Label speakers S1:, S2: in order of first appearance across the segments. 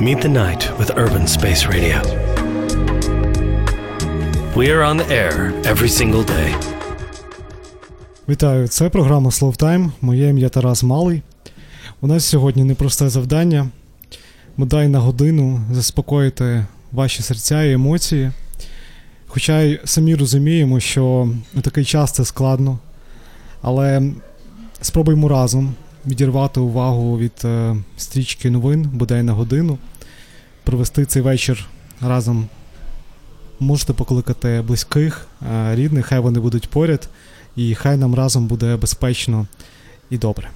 S1: Meet the night with Urban Space Radio. We are on the air every single day.
S2: Вітаю, це програма Slow Time. Моє ім'я Тарас Малий. У нас сьогодні непросте завдання. Бодай на годину заспокоїти ваші серця і емоції. Хоча й самі розуміємо, що у такий час це складно, але спробуємо разом відірвати увагу від е, стрічки новин, бодай на годину, провести цей вечір разом. Можете покликати близьких, е, рідних, хай вони будуть поряд, і хай нам разом буде безпечно і добре.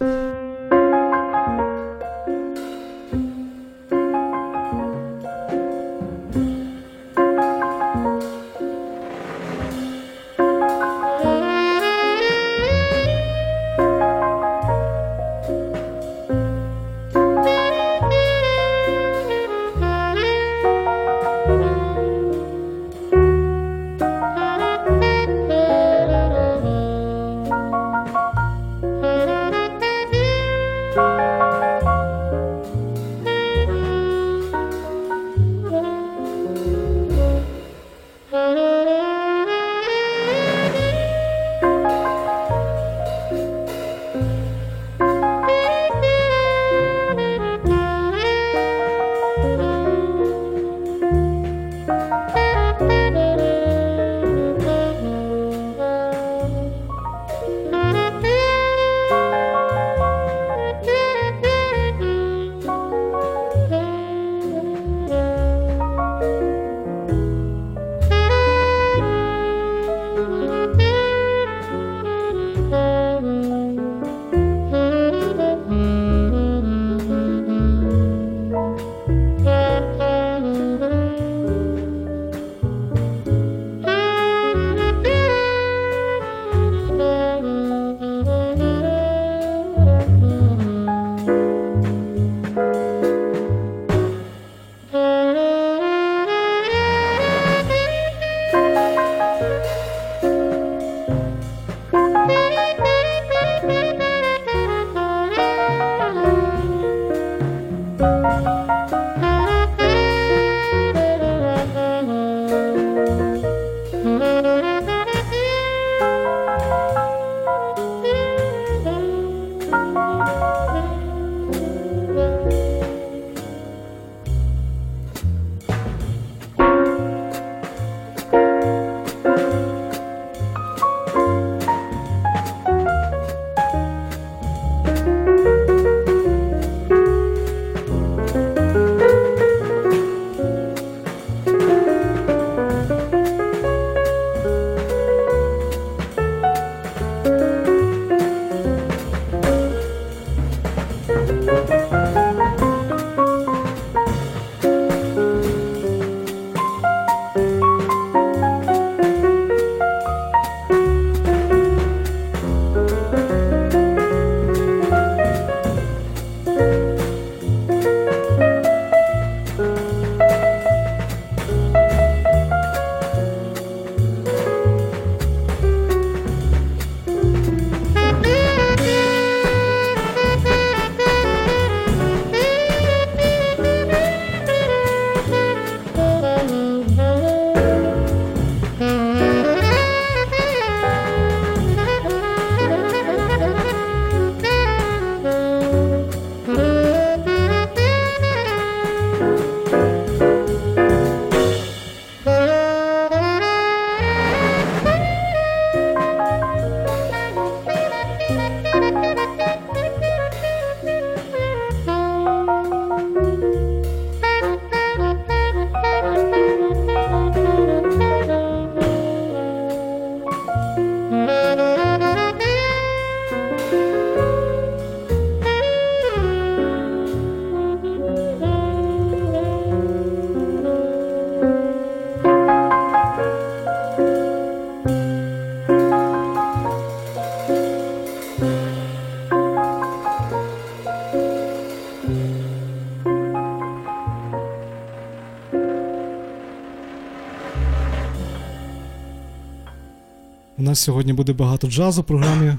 S2: Нас сьогодні буде багато джазу в програмі,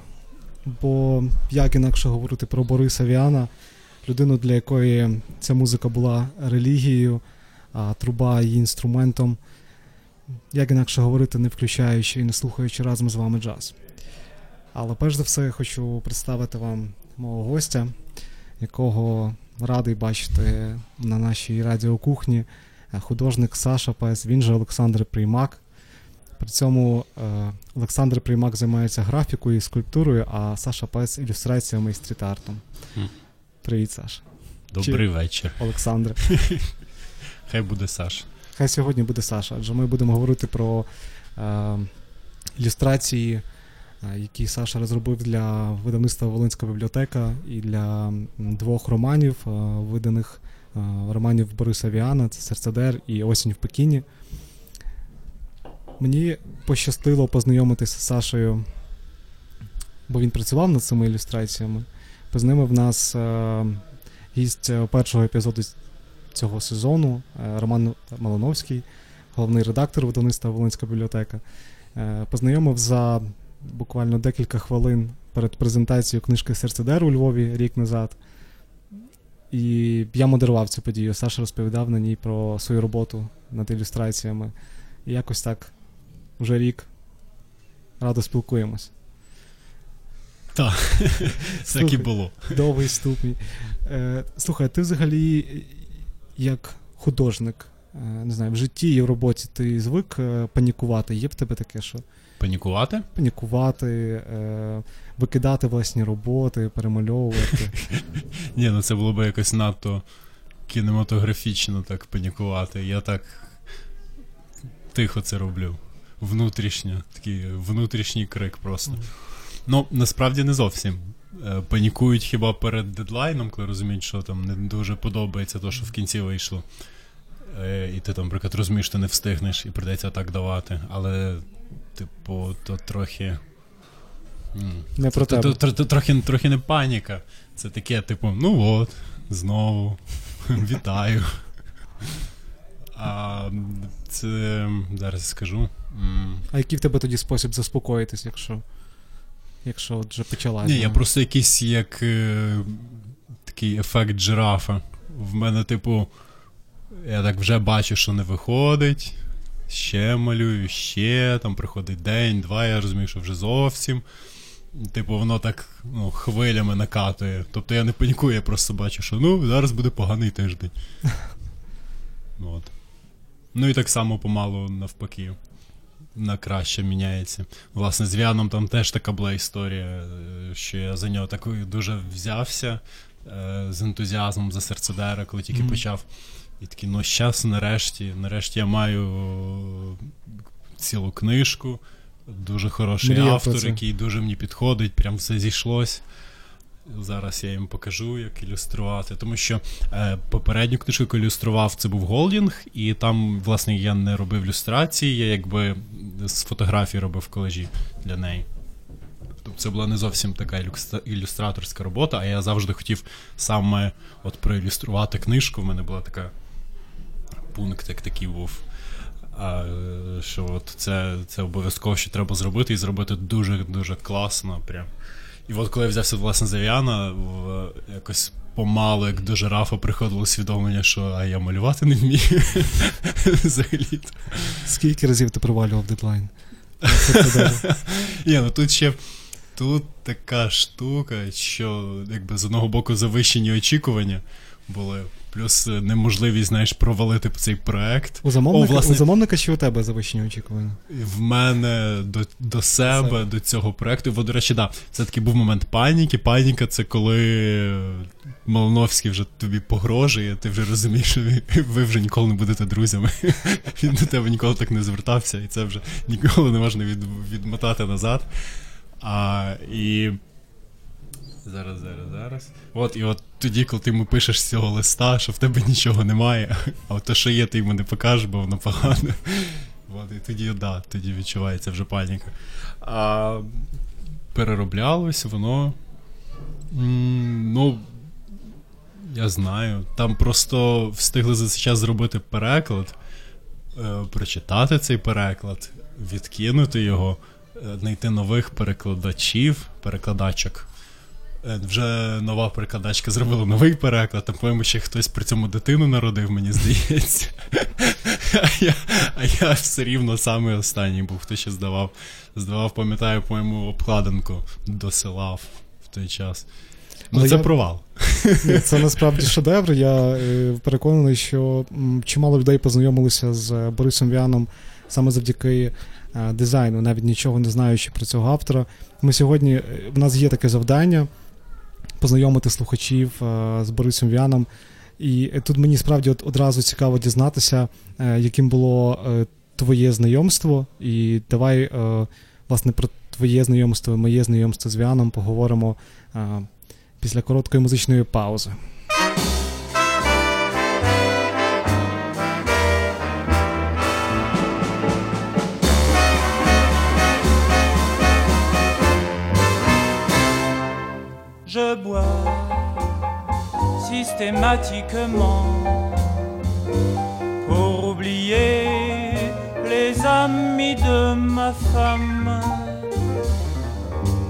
S2: бо як інакше говорити про Бориса Віана, людину, для якої ця музика була релігією, а труба її інструментом. Як інакше говорити, не включаючи і не слухаючи разом з вами джаз. Але перш за все я хочу представити вам мого гостя, якого радий бачити на нашій радіокухні, художник Саша Пес, він же Олександр Приймак. При цьому е, Олександр Приймак займається графікою і скульптурою, а Саша Пес ілюстраціями і стріт-артом.
S3: Mm.
S2: Привіт, Саша.
S3: Добрий Чи... вечір.
S2: Олександре.
S3: Хай буде Саша.
S2: Хай сьогодні буде Саша, адже ми будемо говорити про е, ілюстрації, е, які Саша розробив для видавництва Волинська бібліотека і для двох романів, е, виданих е, романів Бориса Віана, це Серцедер і Осінь в Пекіні. Мені пощастило познайомитися з Сашею, бо він працював над цими ілюстраціями. Познайомив нас е, гість першого епізоду цього сезону е, Роман Малиновський, головний редактор видавництва Волинська бібліотека. Е, познайомив за буквально декілька хвилин перед презентацією книжки Серцедер у Львові рік назад. І я модерував цю подію. Саша розповідав на ній про свою роботу над ілюстраціями. І якось так вже рік радо спілкуємось.
S3: Так, так і було.
S2: Довгий ступінь. Е, Слухай, ти взагалі, як художник, е, не знаю, в житті і в роботі ти звик е, панікувати? Є в тебе таке, що?
S3: Панікувати?
S2: Панікувати, е, викидати власні роботи, перемальовувати.
S3: Ні, ну це було б якось надто кінематографічно так панікувати. Я так тихо це роблю. Внутрішньо, такий внутрішній крик просто. Ну, насправді не зовсім. Е, панікують хіба перед дедлайном, коли розуміють, що там не дуже подобається те, що в кінці вийшло. Е, і ти там, наприклад, розумієш, ти не встигнеш і прийдеться так давати. Але, типу, то трохи.
S2: Не про
S3: то,
S2: тебе.
S3: Трохи трохи не паніка. Це таке, типу, ну от, знову. Вітаю. А це зараз скажу.
S2: А який в тебе тоді спосіб заспокоїтись, якщо якщо вже почалася?
S3: Ні, я просто якийсь як е, такий ефект жирафа. В мене, типу, я так вже бачу, що не виходить. Ще малюю, ще там приходить день, два, я розумію, що вже зовсім. Типу, воно так ну, хвилями накатує. Тобто я не панікую, я просто бачу, що ну, зараз буде поганий тиждень. От. Ну і так само помалу навпаки. На краще міняється. Власне, з Віаном там теж така була історія, е, що я за нього так дуже взявся е, з ентузіазмом за серцедера, коли тільки mm-hmm. почав. І такий, ну, зараз, нарешті, нарешті я маю цілу книжку, дуже хороший Мрія автор, який дуже мені підходить, прям все зійшлось. Зараз я їм покажу, як ілюструвати. Тому що е, попередню книжку, яку ілюстрував, це був Голдінг, і там, власне, я не робив ілюстрації, я якби з фотографії робив колежі для неї. Тобто це була не зовсім така ілюстраторська робота, а я завжди хотів саме от проілюструвати книжку. В мене була така пункт, як такий був. А, Що от це це обов'язково що треба зробити, і зробити дуже-дуже класно. прям. І от коли я взявся власне за Віана, якось помалу, як до жирафа, приходило усвідомлення, що а я малювати не вмію. Взагалі.
S2: Скільки разів ти провалював дедлайн?
S3: Ні, ну тут ще тут така штука, що якби з одного боку завищені очікування були плюс е, неможливість, знаєш, провалити цей проект.
S2: У замовника, О, власне, у замовника чи у тебе завищені очікування?
S3: В мене до до себе, себе, до цього проекту. Бо, до речі, да, це такий був момент паніки. Паніка це коли Малиновський вже тобі погрожує, ти вже розумієш, що ви вже ніколи не будете друзями. Він до тебе ніколи так не звертався, і це вже ніколи не можна від, відмотати назад. А, І Зараз, зараз, зараз. От, і от тоді, коли ти йому пишеш з цього листа, що в тебе нічого немає, а те, що є, ти йому не покажеш, бо воно погано. От, І тоді, да, тоді відчувається вже паніка. А перероблялось, воно. Ну, я знаю. Там просто встигли за цей час зробити переклад, е, прочитати цей переклад, відкинути його, е, знайти нових перекладачів, перекладачок. Е, вже нова перекладачка зробила новий переклад, а по-моєму, ще хтось при цьому дитину народив, мені здається. А я а я все рівно самий останній був, хто ще здавав. Здавав, пам'ятаю, по-моєму, обкладинку досилав в той час. Ну,
S2: Але
S3: це
S2: я-
S3: провал.
S2: Ні, Це насправді шедевр. Я е, переконаний, що чимало людей познайомилися з е, Борисом Віаном саме завдяки дизайну, навіть нічого не знаючи про цього автора. Ми сьогодні, в нас є таке завдання познайомити слухачів е, з Борисом В'яном. І е, тут мені справді одразу цікаво дізнатися, е, яким було твоє знайомство. І давай, власне, про твоє знайомство, моє знайомство з Віаном поговоримо після короткої музичної паузи.
S4: Je bois systématiquement pour oublier les amis de ma femme.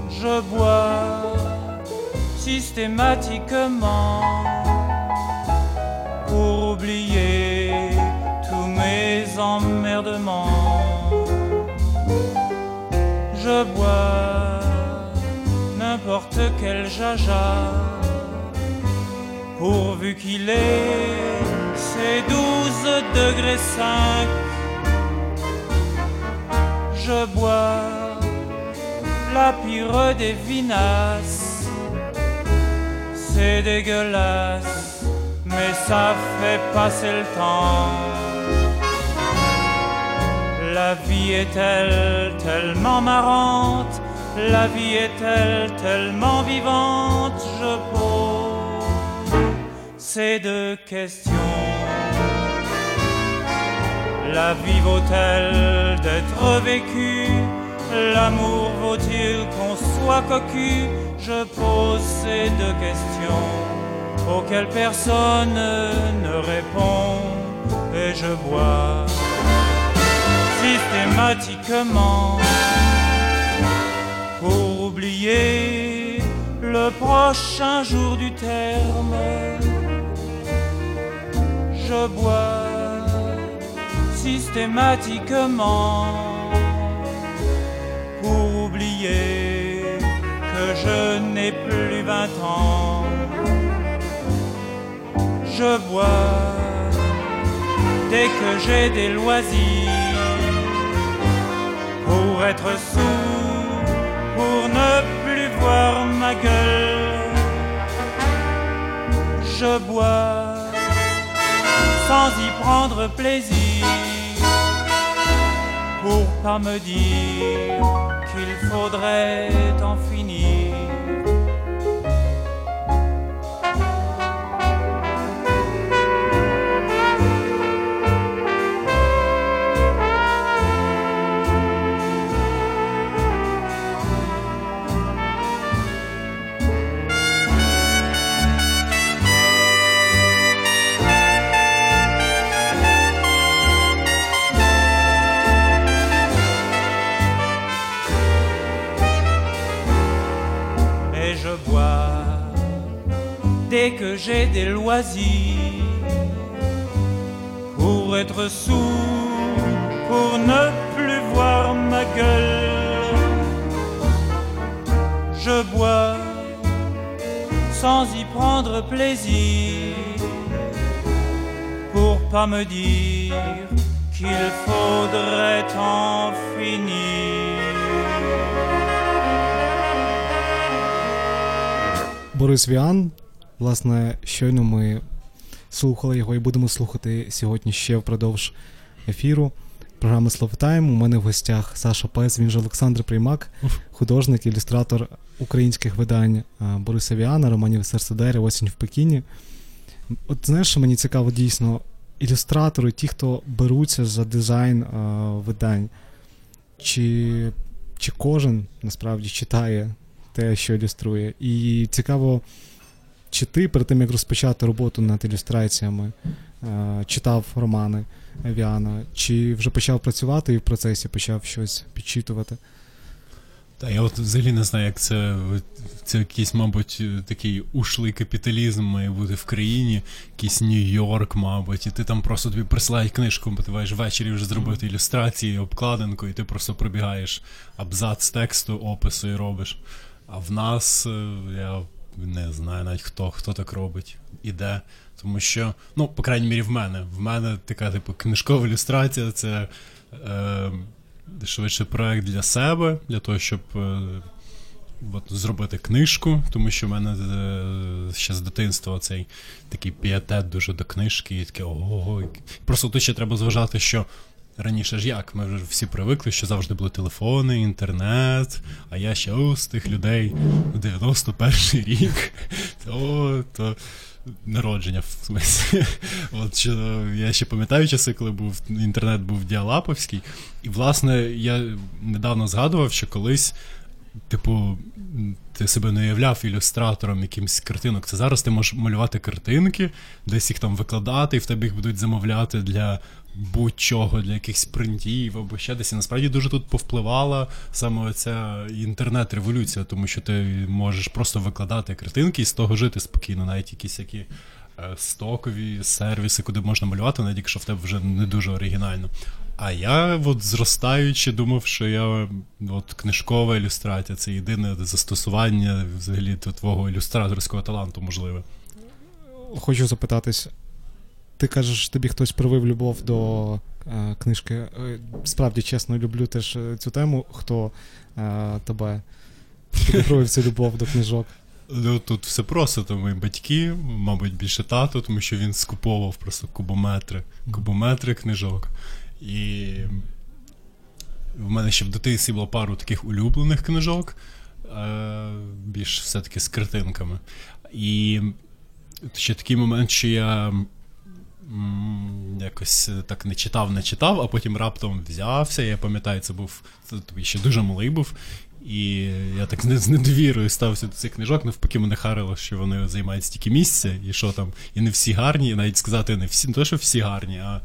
S4: Je bois systématiquement pour oublier tous mes emmerdements. Je bois n'importe quel jaja pourvu qu'il ait ses 12 degrés 5 je bois la pire des vinasses c'est dégueulasse mais ça fait passer le temps. La vie est-elle tellement marrante La vie est-elle tellement vivante Je pose ces deux questions. La vie vaut-elle d'être vécue? L'amour vaut-il qu'on soit cocu? Je pose ces deux questions auxquelles personne ne répond et je bois systématiquement oublier le prochain jour du terme. Je bois systématiquement pour oublier que je n'ai plus vingt ans. Je bois dès que j'ai des loisirs pour être sourd, pour ne plus voir ma gueule. Je bois sans y prendre plaisir, pour pas me dire qu'il faudrait en finir. des loisirs pour être sourd, pour ne plus voir ma gueule. Je bois sans y prendre plaisir pour pas me dire qu'il faudrait en finir.
S2: Boris Vian, Власне, щойно ми слухали його і будемо слухати сьогодні ще впродовж ефіру. Програми Словотайм. У мене в гостях Саша Пес, він же Олександр Приймак, художник, ілюстратор українських видань Бориса Віана, романів Серце Дері, Осінь в Пекіні. От знаєш, що мені цікаво дійсно, ілюстратори, ті, хто беруться за дизайн а, видань, чи, чи кожен насправді читає те, що ілюструє. І цікаво, чи ти перед тим, як розпочати роботу над ілюстраціями, е, читав романи Віана, чи вже почав працювати і в процесі почав щось підчитувати?
S3: Та я от взагалі не знаю, як це. Це якийсь, мабуть, такий ушлий капіталізм має бути в країні, якийсь Нью-Йорк, мабуть, і ти там просто тобі присилають книжку, бо ти маєш ввечері вже зробити ілюстрації, обкладинку, і ти просто пробігаєш абзац тексту, опису і робиш. А в нас е, я не знаю навіть хто хто так робить і де. Тому що, ну, по крайній мірі, в мене. В мене така, типу, книжкова ілюстрація це е, швидше проект для себе, для того, щоб. Е, от, зробити книжку, тому що в мене е, ще з дитинства цей такий піатет дуже до книжки, і таке ого. Просто тут ще треба зважати, що. Раніше ж як? Ми вже всі привикли, що завжди були телефони, інтернет, а я ще з тих людей 91-й рік, то, то народження в смислі. От що я ще пам'ятаю часи, коли був інтернет був діалаповський, і власне я недавно згадував, що колись типу, ти себе не уявляв ілюстратором якимсь картинок. Це зараз ти можеш малювати картинки, десь їх там викладати, і в тебе їх будуть замовляти для будь-чого, для якихось принтів або ще десь. І насправді дуже тут повпливала саме ця інтернет-революція, тому що ти можеш просто викладати картинки і з того жити спокійно, навіть якісь які. Е, стокові сервіси, куди можна малювати, навіть якщо в тебе вже не дуже оригінально. А я, от зростаючи, думав, що я от книжкова ілюстрація це єдине застосування взагалі твого ілюстраторського таланту, можливе.
S2: Хочу запитатись. Ти кажеш, тобі хтось привив любов до е, книжки. Е, справді чесно, люблю теж е, цю тему, хто е, тебе привив цю любов до книжок.
S3: Ну, Тут все просто, то мої батьки, мабуть, більше тато, тому що він скуповував просто кубометри, кубометри книжок. І в мене ще в дитинстві було пару таких улюблених книжок, більш все-таки з картинками. І ще такий момент, що я якось так не читав, не читав, а потім раптом взявся. Я пам'ятаю, це був це ще дуже малий був. І я так з недовірою стався до цих книжок, навпаки, мене харило, що вони займають стільки місця, і що там, і не всі гарні, і навіть сказати не всі, не то, що всі гарні, а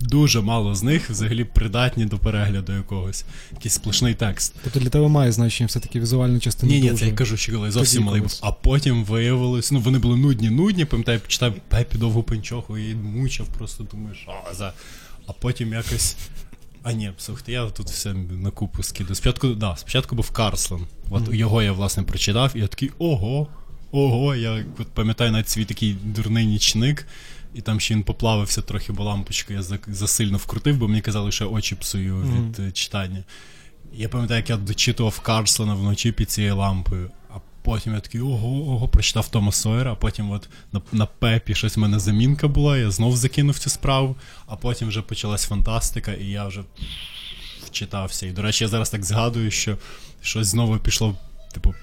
S3: дуже мало з них взагалі придатні до перегляду якогось. Якийсь сплошний текст.
S2: Тобто для тебе має значення все-таки візуальна частина.
S3: Ні, ні,
S2: дуже.
S3: це я кажу, що коли зовсім малий був. А потім виявилось, ну вони були нудні, нудні, пам'ятаю, почитав Пепі довгу пенчоху і мучав, просто думаєш, а за. А потім якось. А ні, слухайте, я тут все на купу скидаю. Спочатку, да, спочатку був Карслан. От mm-hmm. його я, власне, прочитав, і я такий ого, ого, я от пам'ятаю навіть свій такий дурний нічник. І там ще він поплавився трохи, бо лампочку я засильно вкрутив, бо мені казали, що я очі псую від е, читання. Я пам'ятаю, як я дочитував Карслана вночі під цією лампою, а потім я такий ого, ого, прочитав Тома Сойера, а потім от на на пепі щось в мене замінка була, я знов закинув цю справу, а потім вже почалась фантастика, і я вже вчитався. І, до речі, я зараз так згадую, що щось знову пішло, типу,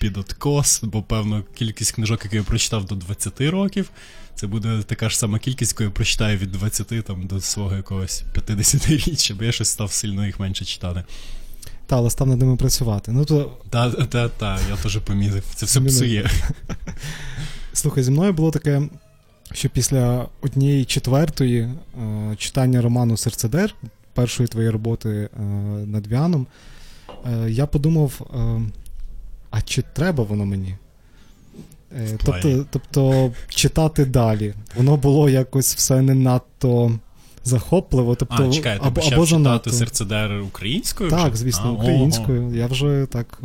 S3: під откос, бо певно кількість книжок, які я прочитав до 20 років, це буде така ж сама кількість, яку я прочитаю від 20 там, до свого якогось 50-річчя, бо я щось став сильно їх менше читати.
S2: Та, але став над ними працювати. Ну, то...
S3: Та, та, та, я теж помітив. Це все псує.
S2: Слухай, зі мною було таке, що після однієї четвертої е, читання роману Серцедер, першої твоєї роботи е, над Віаном, е, я подумав: е, а чи треба воно мені? Е, тобто, тобто читати далі. Воно було якось все не надто захопливо. Тобто,
S3: а, чекай, ти
S2: або,
S3: почав
S2: або
S3: читати
S2: занадто.
S3: серцедер українською?
S2: Так,
S3: вже?
S2: звісно,
S3: а,
S2: українською.
S3: Ого.
S2: Я вже так.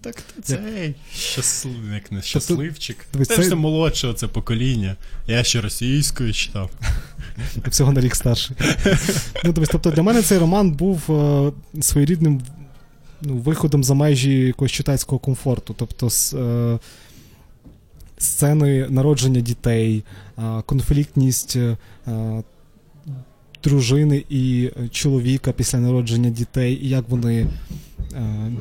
S3: Так ти цей щаслив, як не
S2: Тобто,
S3: щасливчик.
S2: Тобто,
S3: Це
S2: це...
S3: все молодше це покоління. Я ще російською читав.
S2: Всього на рік старший. ну, Тобто для мене цей роман був е, своєрідним виходом за межі якогось читацького комфорту. Тобто е, сцени народження дітей, е, конфліктність е, дружини і чоловіка після народження дітей, і як вони е,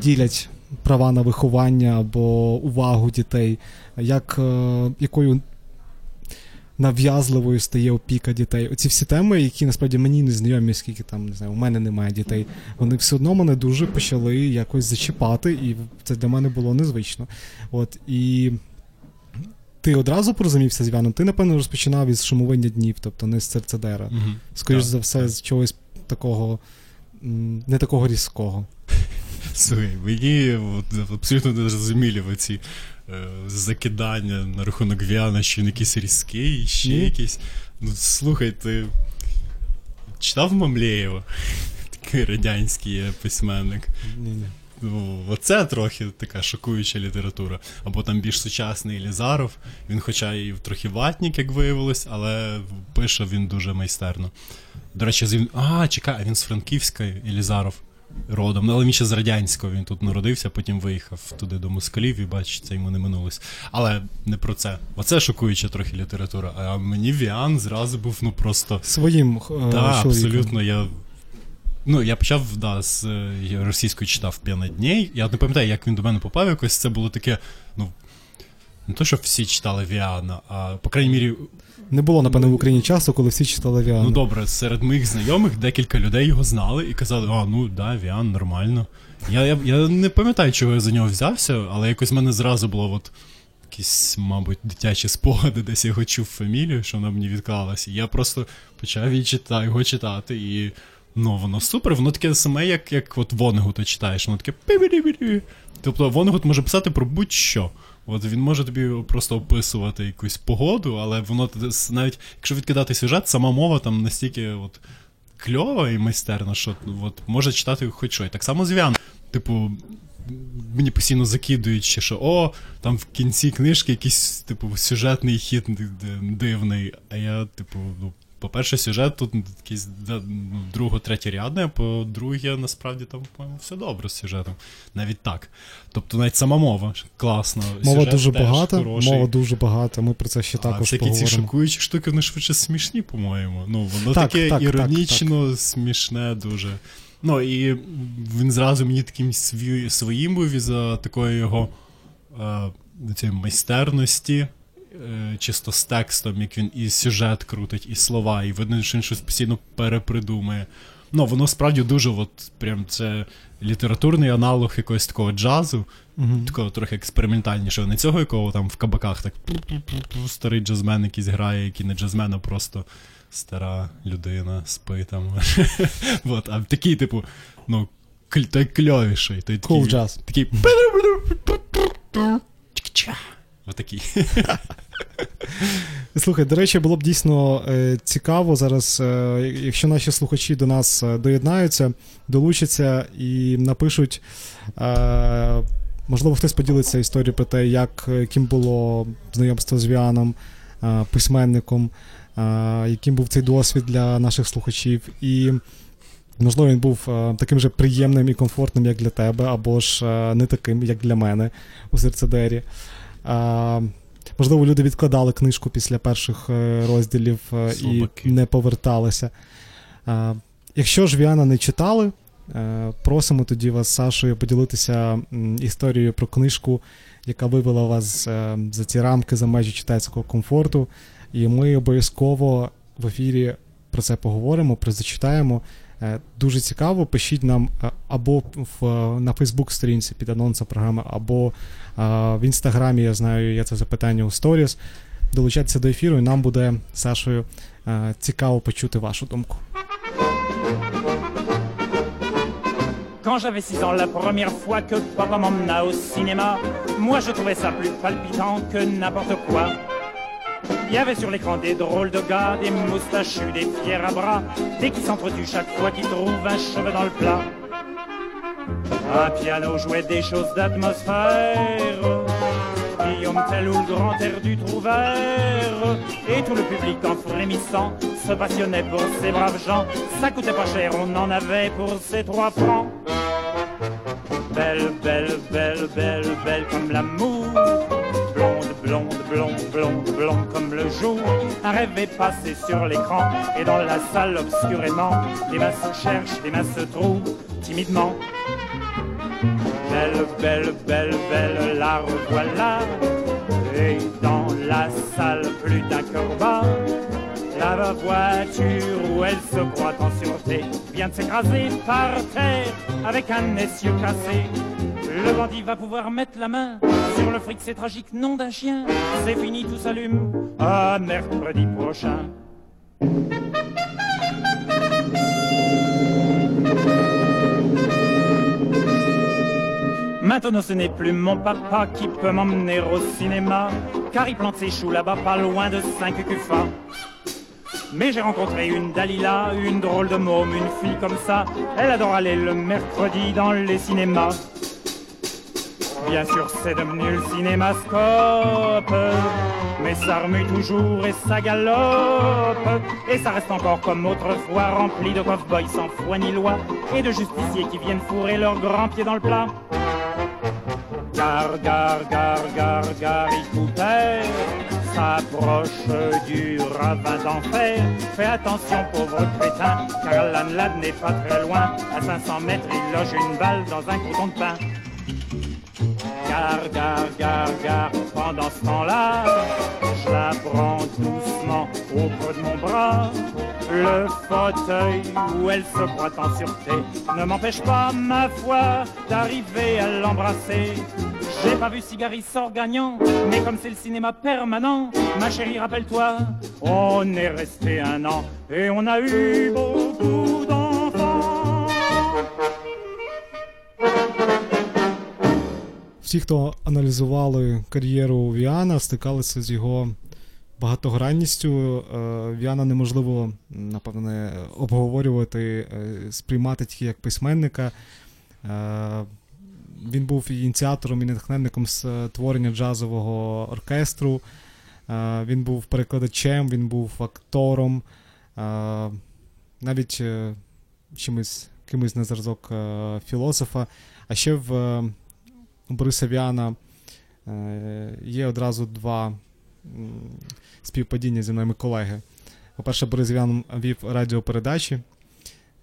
S2: ділять права на виховання або увагу дітей, як, е, якою нав'язливою стає опіка дітей. Оці всі теми, які насправді мені не знайомі, скільки там не знаю, у мене немає дітей. Вони все одно мене дуже почали якось зачіпати, і це для мене було незвично. От і. Ти одразу порозумівся з Іваном? Ти, напевно, розпочинав із шумовиння днів, тобто не з серцедера.
S3: Угу.
S2: Скоріше за все, з чогось такого не такого різкого.
S3: Слухай, мені от, абсолютно не зрозумілі оці е, закидання на рахунок Віана, що він якийсь різкий, ще
S2: Ні.
S3: якийсь. Ну, слухай, ти читав Мамлєєва? Такий радянський письменник.
S2: Ні-ні.
S3: Ну, оце трохи така шокуюча література. Або там більш сучасний Лізаров. Він, хоча і трохи ватнік, як виявилось, але пише він дуже майстерно. До речі, з він. А, чекай, він з Франківська Елізаров родом. Але він ще з радянського. Він тут народився, потім виїхав туди до москалів і бач, це йому не минулось. Але не про це. Оце шокуюча трохи література. А мені Віан зразу був ну просто.
S2: Своїм е,
S3: Так,
S2: чоловіком.
S3: абсолютно. Я... Ну, я почав да, з е, російською читав «П'яна дней. Я не пам'ятаю, як він до мене попав якось. Це було таке, ну. Не то, що всі читали Віана, а по крайній мірі,
S2: Не було, напевно, в Україні часу, коли всі читали Віану.
S3: ну добре, серед моїх знайомих декілька людей його знали і казали, а, ну да, Віан, нормально. Я, я, я не пам'ятаю, чого я за нього взявся, але якось в мене зразу було от якісь, мабуть, дитячі спогади, десь я його чув фамілію, що вона мені відклалась. І я просто почав її чита, його читати, і ну, воно супер, воно таке саме, як, як от Вонегута читаєш, воно таке. Тобто Вонегут може писати про будь-що. От він може тобі просто описувати якусь погоду, але воно навіть якщо відкидати сюжет, сама мова там настільки от кльова і майстерна, що от, може читати хоч що. І так само з. Типу, мені постійно закидують ще, що о, там в кінці книжки якийсь, типу, сюжетний хід дивний. А я, типу, ну, по-перше, сюжет тут якийсь ну, друго-третєрядний, а по-друге, насправді там, по-моєму, все добре з сюжетом. Навіть так. Тобто навіть сама мова класна.
S2: Мова
S3: сюжет
S2: дуже
S3: теж
S2: багата,
S3: хороший.
S2: мова дуже багата. Ми про це ще
S3: А
S2: також
S3: всякі ці шокуючі штуки, вони швидше смішні, по-моєму. Ну, воно
S2: Так,
S3: таке
S2: так, так,
S3: іронічно, смішне дуже. Ну, і він зразу мені таким своїм був із-за такої його е, цієї майстерності, чисто з текстом, як він і сюжет крутить, і слова, і видно, що він щось постійно перепридумує. Ну, воно справді дуже, от, прям це літературний аналог якогось такого джазу,
S2: Мгм.
S3: такого трохи експериментальнішого, не цього, якого там в кабаках так старий джазмен якийсь грає, який не джазмен, а просто стара людина спить там. От, а такий, типу, ну, той кльовіший. Той такий,
S2: Cool jazz.
S3: Такий. Отакий.
S2: Слухай, до речі, було б дійсно е, цікаво зараз, е, якщо наші слухачі до нас е, доєднаються, долучаться і напишуть. Можливо, хтось поділиться історією про те, як яким було знайомство з Віаном, письменником, яким був цей досвід для наших слухачів. І можливо, він був таким же приємним і комфортним, як для тебе, або ж не таким, як для мене у серцедері. Можливо, люди відкладали книжку після перших е, розділів е, і не поверталися. Якщо ж Віана не читали, е, просимо тоді вас Сашою поділитися історією про книжку, яка вивела вас за ці рамки, за межі читацького комфорту. І ми обов'язково в ефірі про це поговоримо, про зачитаємо. Дуже цікаво, пишіть нам або в, на Фейсбук-сторінці під анонсом програми, або в інстаграмі, я знаю, є це запитання у сторіс. Долучайтеся до ефіру, і нам буде з Сашою е, цікаво почути вашу думку.
S4: Quand j'avais 6 ans, la première fois que papa m'emmena au cinéma, moi je trouvais ça plus palpitant que n'importe quoi. Il y avait sur l'écran des drôles de gars, des moustachus, des fiers à bras, des qui s'entretuent chaque fois qu'ils trouvent un cheveu dans le plat. Un piano jouait des choses d'atmosphère, Guillaume Tell ou le grand air du Trouvert, et tout le public en frémissant se passionnait pour ces braves gens. Ça coûtait pas cher, on en avait pour ces trois francs. Belle, belle, belle, belle, belle comme l'amour. Blonde, blonde, blonde, blonde, blonde comme le jour. Un rêve est passé sur l'écran et dans la salle obscurément, des mains se cherchent, des mains se trouvent timidement. Belle, belle, belle, belle, la revoilà. Et dans la salle, plus d'un corps La voiture où elle se croit en sûreté vient de s'écraser par terre avec un essieu cassé. Le bandit va pouvoir mettre la main sur le fric, c'est tragique, nom d'un chien. C'est fini, tout s'allume à mercredi prochain. Maintenant ce n'est plus mon papa qui peut m'emmener au cinéma, car il plante ses choux là-bas pas loin de 5 cufas. Mais j'ai rencontré une Dalila, une drôle de môme, une fille comme ça. Elle adore aller le mercredi dans les cinémas. Bien sûr, c'est devenu le cinémascope, mais ça remue toujours et ça galope. Et ça reste encore comme autrefois, rempli de cow-boys sans foi ni loi, et de justiciers qui viennent fourrer leurs grands pieds dans le plat. Gare, gare, gare, gare, gare, s'approche du ravin d'enfer. Fais attention, pauvre crétin, car l'âne n'est pas très loin. À 500 mètres, il loge une balle dans un coton de pain. Gare, pendant ce temps-là, je la prends doucement au creux de mon bras. Le fauteuil où elle se croit en sûreté ne m'empêche pas, ma foi, d'arriver à l'embrasser. J'ai pas vu Cigari sort gagnant, mais comme c'est le cinéma permanent, ma chérie, rappelle-toi, on est resté un an et on a eu beaucoup
S2: Всі, хто аналізували кар'єру Віана, стикалися з його багатогранністю. Е, Віана неможливо, напевне, обговорювати, е, сприймати тільки як письменника. Е, Він був ініціатором і натхненником створення джазового оркестру. Він був перекладачем, він був актором, навіть чимось кимось на зразок філософа. А ще в Бориса Віана е, є одразу два співпадіння зі мною колеги. По-перше, Борис Віан вів радіопередачі.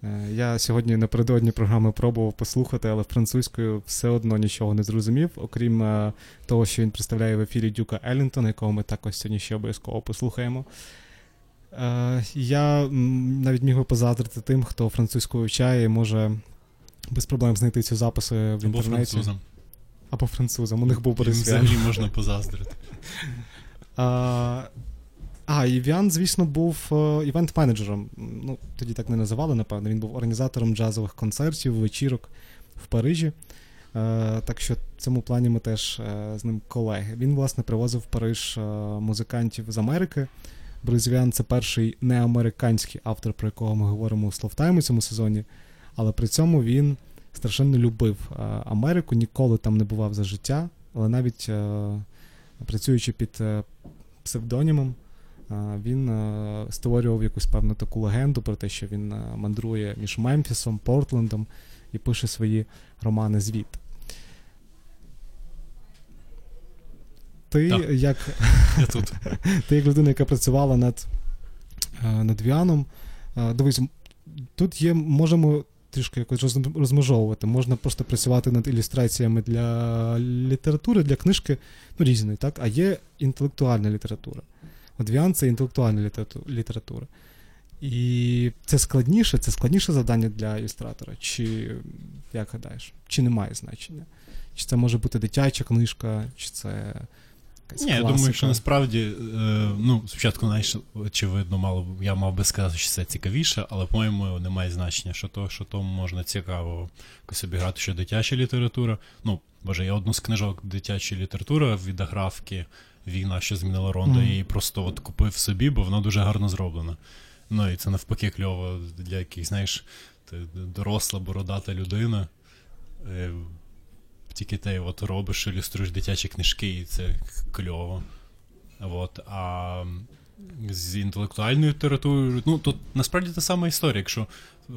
S2: Е, Я сьогодні напередодні програми пробував послухати, але французькою все одно нічого не зрозумів, окрім е, того, що він представляє в ефірі Дюка Еллінтона, якого ми також сьогодні ще обов'язково послухаємо. Я навіть міг би позаздрити тим, хто французьку вивчає і може без проблем знайти ці записи в
S3: Або
S2: інтернеті.
S3: Французам.
S2: Або французам. У них був Борис Віан.
S3: взагалі можна позаздрити.
S2: А, а, і Віан, звісно, був е, івент-менеджером. Ну, тоді так не називали, напевно. Він був організатором джазових концертів, вечірок в Парижі. Е, так що в цьому плані ми теж е, з ним колеги. Він, власне, привозив в Париж е, музикантів з Америки. Борис Віан це перший неамериканський автор, про якого ми говоримо у Словтайм у цьому сезоні. Але при цьому він страшенно любив е, Америку, ніколи там не бував за життя, але навіть е, працюючи під е, псевдонімом, він створював якусь певну таку легенду про те, що він мандрує між Мемфісом, Портлендом і пише свої романи звід. Ти
S3: Так.
S2: як
S3: Я тут.
S2: ти як людина, яка працювала над, над Віаном, дивись, тут є, можемо трішки якось роз- розмежовувати. Можна просто працювати над ілюстраціями для літератури, для книжки, ну, різної, так? А є інтелектуальна література. От Віан це інтелектуальна література. І це складніше, це складніше завдання для ілюстратора. Чи як гадаєш? Чи немає значення? Чи це може бути дитяча книжка, чи це якась
S3: Ні, я думаю, що насправді, е, ну, спочатку, знаєш, очевидно, мало я мав би сказати, що це цікавіше, але, по-моєму, немає значення, що то, що тому можна цікаво якось обіграти, що дитяча література. Ну, боже, я одну з книжок дитячої літератури від аграфки Війна, що змінила Ронда,
S2: Мгм.
S3: і просто от купив собі, бо вона дуже гарно зроблена. Ну, і це навпаки кльово для яких, знаєш, ти доросла, бородата людина. Тільки ти от робиш, ілюструєш дитячі книжки, і це кльово. От, а з інтелектуальною літературою, ну, тут насправді та сама історія, якщо е,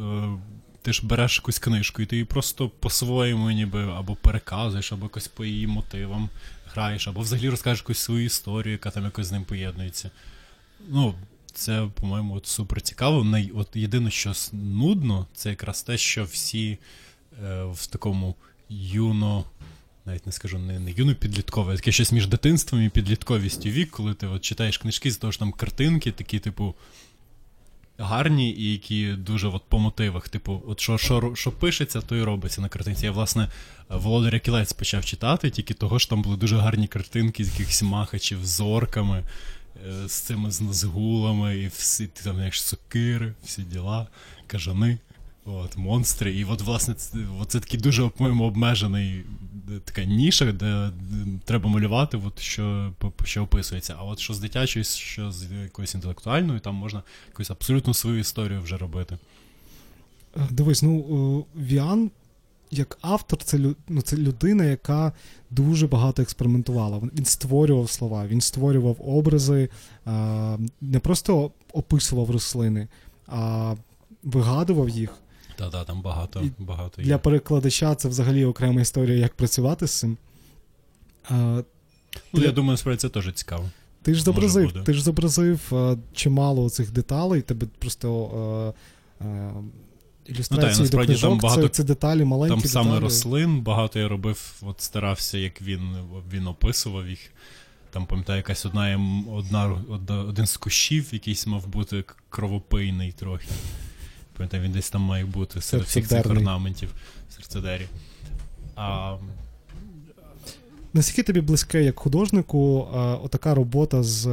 S3: ти ж береш якусь книжку, і ти її просто по-своєму ніби або переказуєш, або якось по її мотивам граєш, або взагалі розкажеш якусь свою історію, яка там якось з ним поєднується. Ну, це, по-моєму, от супер цікаво. Най, от єдине, що нудно, це якраз те, що всі е, в такому юно, навіть не скажу, не, не юно підліткове, а таке щось між дитинством і підлітковістю вік, коли ти от читаєш книжки з того ж там картинки, такі, типу, гарні і які дуже от по мотивах. Типу, от що, що, що пишеться, то і робиться на картинці. Я, власне, Володаря Кілець почав читати, тільки того ж там були дуже гарні картинки з якихось махачів з орками, е, з цими з назгулами, і всі там, як сокири, всі діла, кажани. От, монстри. І от, власне, це, от це такий дуже по-моєму, обмежений е, така ніша, де треба малювати, от, що що описується. А от що з дитячою, що з якоюсь інтелектуальною, там можна якусь абсолютно свою історію вже робити.
S2: Е, дивись, ну Віан як автор, це ну, це людина, яка дуже багато експериментувала. Він створював слова, він створював образи, не просто описував рослини, а вигадував їх.
S3: Так, так, там багато
S2: І
S3: багато
S2: є. Для перекладача це взагалі окрема історія, як працювати з цим.
S3: А, ну, Я думаю, насправді це теж цікаво.
S2: Ти ж зобразив ти ж зобразив а, чимало цих деталей, тебе просто. А, ілюстрації ну, до книжок, там багато, це, це деталі маленькі.
S3: Там
S2: деталі.
S3: саме рослин багато я робив, от старався, як він він описував їх. Там, пам'ятаю, якась одна, одна, один з кущів, якийсь мав бути кровопийний трохи. Пам'ятаю, він десь там має бути серед всіх цих орнаментів серцедері. А...
S2: Наскільки тобі близьке як художнику, а, отака робота з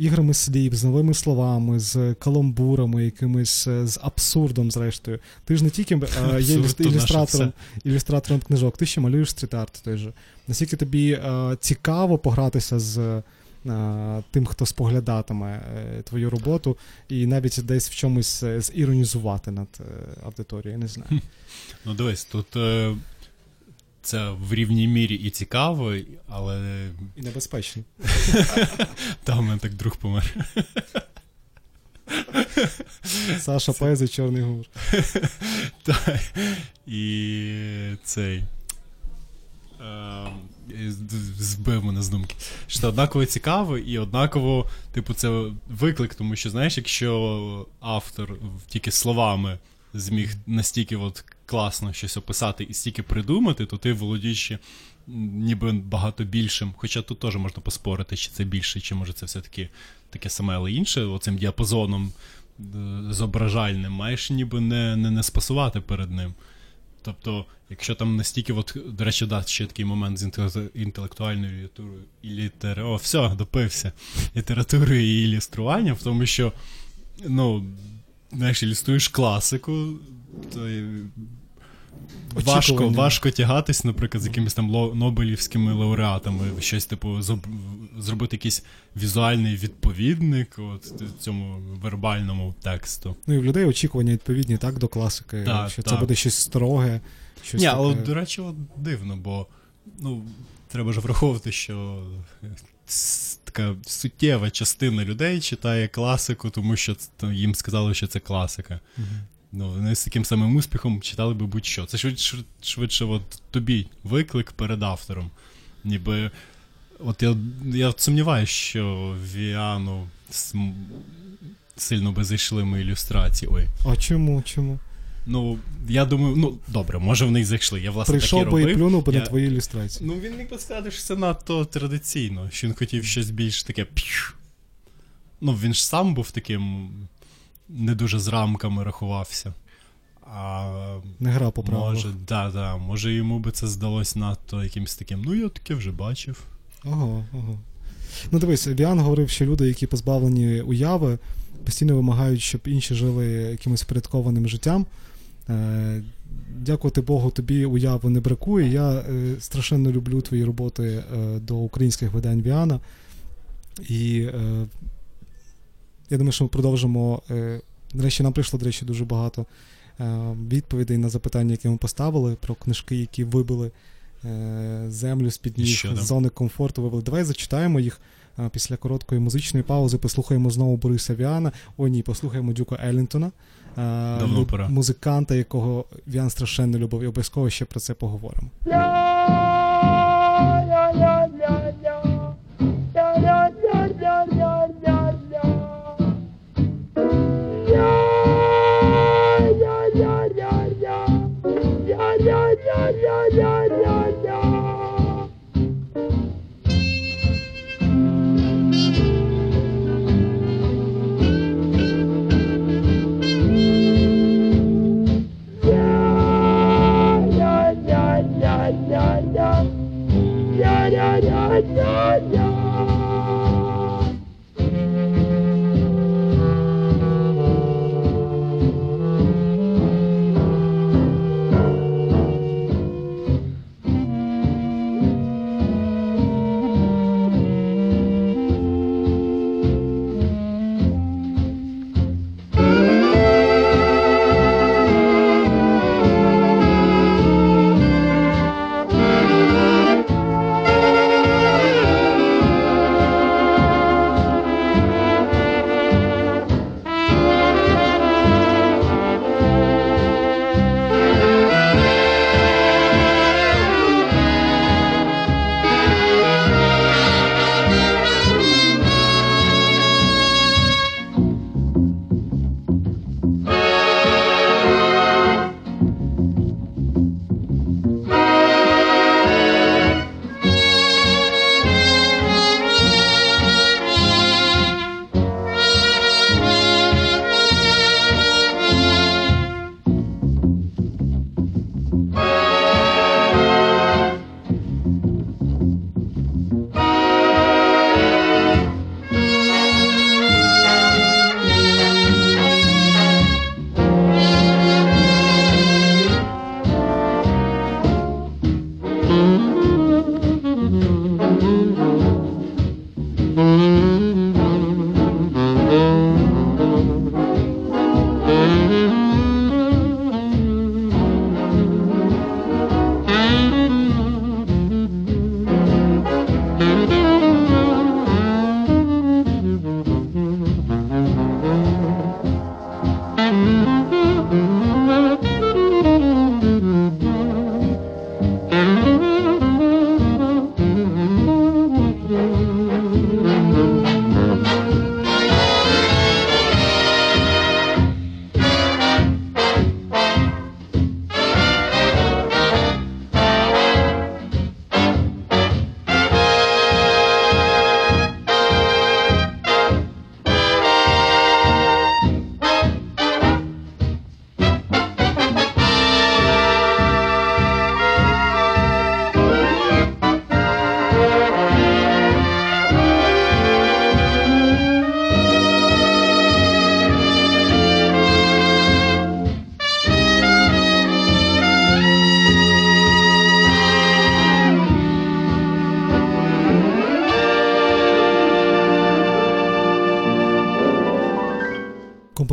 S2: іграми слів, з новими словами, з каламбурами, якимись е, з абсурдом, зрештою. Ти ж не тільки е, є ілюстратором ілюстратором книжок, ти ще малюєш стріт-арт той же. Наскільки тобі е, цікаво погратися з. Тим, хто споглядатиме твою роботу, і навіть десь в чомусь зіронізувати над аудиторією, не знаю.
S3: Ну, дивись, тут це в рівній мірі і цікаво, але.
S2: І небезпечно.
S3: Та у мене так друг помер.
S2: Саша Пези, Чорний.
S3: Так. І цей. Збив мене з думки. Що однаково цікаво, і однаково, типу, це виклик, тому що, знаєш, якщо автор тільки словами зміг настільки от класно щось описати і стільки придумати, то ти володієш ніби багато більшим. Хоча тут теж можна поспорити, чи це більше, чи може це все-таки таке саме, але інше, оцим діапазоном е, зображальним, маєш ніби не не, не спасувати перед ним. Тобто, якщо там настільки, от, до речі, да, ще такий момент з інтелектуальною літературою і літер... О, все, допився. Літературою і ілюструванням, в тому що, ну, знаєш, ілюструєш класику, то важко важко тягатись, наприклад, з якимись там Нобелівськими лауреатами, щось типу зробити якийсь візуальний відповідник от цьому вербальному тексту.
S2: Ну і в людей очікування відповідні так до класики, так, що так. це буде щось строге. Щось
S3: Ні, таке... але, до речі, от дивно, бо ну, треба ж враховувати, що така суттєва частина людей читає класику, тому що їм сказали, що це класика. Угу. Ну, Вони з таким самим успіхом читали би будь-що. Це швидше, швидше от тобі виклик перед автором. Ніби. От я я сумніваюся, що Віану сильно би зайшли мої ілюстрації. Ой.
S2: А чому? Чому?
S3: Ну, я думаю, ну добре, може в них зайшли. Я власне
S2: Прийшов
S3: таке
S2: би
S3: робив.
S2: і плюнув би я... на твої ілюстрації.
S3: Ну він міг би сказати, що це надто традиційно, що він хотів щось більш таке. Ну, він ж сам був таким не дуже з рамками рахувався. А
S2: Не гра по правилах.
S3: Може, да, да, може йому би це здалось надто якимось таким. Ну, я таке вже бачив.
S2: Ого, ого. Ну, дивись, Віан говорив, що люди, які позбавлені уяви, постійно вимагають, щоб інші жили якимось впорядкованим життям. Е, Дякувати Богу, тобі уяви не бракує. Я е, страшенно люблю твої роботи е, до українських видань Віана. І е, я думаю, що ми продовжимо. Е, до речі, нам прийшло, до речі, дуже багато е, відповідей на запитання, які ми поставили, про книжки, які вибили е, землю з-під ніг, з зони комфорту вибили. Давай зачитаємо їх. Після короткої музичної паузи послухаємо знову Бориса Віана. О, ні, послухаємо Дюка Еллінтона,
S3: Давно пора.
S2: музиканта, якого Віан страшенно любив, і обов'язково ще про це поговоримо.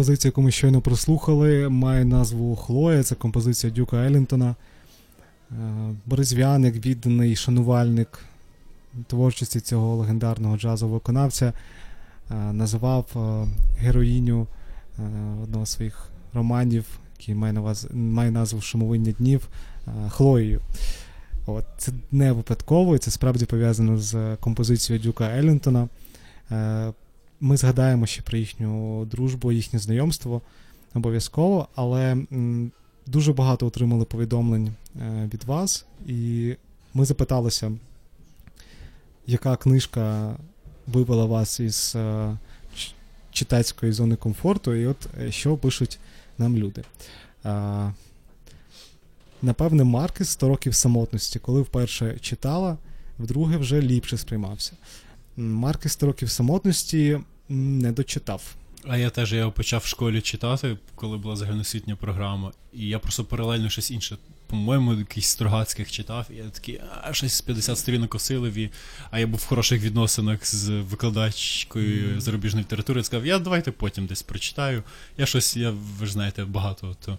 S2: Композиція, яку ми щойно прослухали, має назву Хлоя. Це композиція Дюка Елінтона. Е, Борисвян, відданий шанувальник творчості цього легендарного джазового виконавця, е, називав е, героїню одного з своїх романів, який має, наваз- має назву Шумовиння днів Хлоєю. От, це не випадково, це справді пов'язано з композицією Дюка Елінтона. Ми згадаємо ще про їхню дружбу, їхнє знайомство обов'язково, але дуже багато отримали повідомлень е, від вас, і ми запиталися, яка книжка вивела вас із е, читацької зони комфорту, і от е, що пишуть нам люди. Напевне, Маркес 100 років самотності, коли вперше читала, вдруге вже ліпше сприймався. М, Маркес 100 років самотності не дочитав.
S3: А я теж я його почав в школі читати, коли була загальноосвітня програма, і я просто паралельно щось інше. По-моєму, якийсь Строгацьких читав, і я такий, а щось з 50 сторінок осилив, і... а я був в хороших відносинах з викладачкою зарубіжної літератури. Я сказав, я давайте потім десь прочитаю. Я щось, я, ви ж знаєте, багато то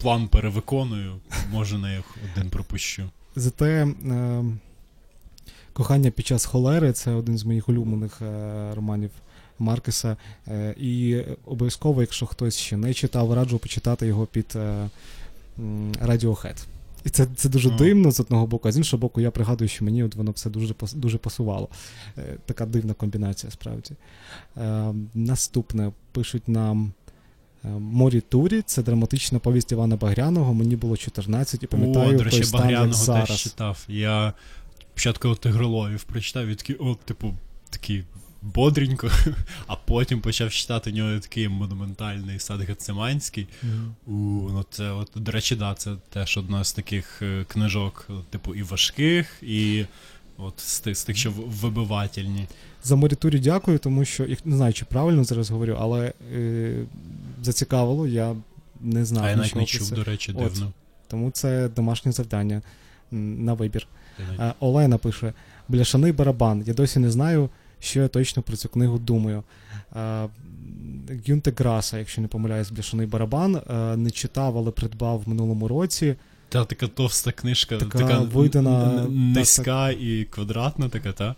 S3: план перевиконую, може на їх один пропущу.
S2: Зате е, кохання під час холери це один з моїх улюблених е, романів Маркеса. Е, і обов'язково, якщо хтось ще не читав, раджу почитати його під е, Radiohead. І це, це дуже дивно з одного боку, а з іншого боку, я пригадую, що мені от воно все дуже, дуже пасувало. Така дивна комбінація, справді. Наступне пишуть нам. Морі Турі це драматична повість Івана Багряного. Мені було 14 і пам'ятаю
S3: О, до
S2: той
S3: речі,
S2: стан, як
S3: Багряного теж читав. Я спочатку Тигроловів прочитав і такий, о, типу, такий бодренько, а потім почав читати у нього такий монументальний сад Гециманський.
S2: Мгм.
S3: У, ну це, от, до речі, да, це теж одна з таких е, книжок, типу, і важких, і от з тих, з тих що вибивательні.
S2: За Морітурі дякую, тому що їх не знаю, чи правильно зараз говорю, але е, зацікавило, я не знав.
S3: а я навіть не чув,
S2: це.
S3: до речі,
S2: От. Тому це домашнє завдання на вибір.
S3: Навіть-
S2: Е, Олена пише: Бляшаний барабан. Я досі не знаю, що я точно про цю книгу думаю. Е, Гюнте Граса, якщо не помиляюсь, бляшаний барабан. е, Не читав, але придбав в минулому році.
S3: Та така товста книжка,
S2: Така
S3: така,
S2: видана,
S3: н- н-
S2: так,
S3: низька і квадратна така, та?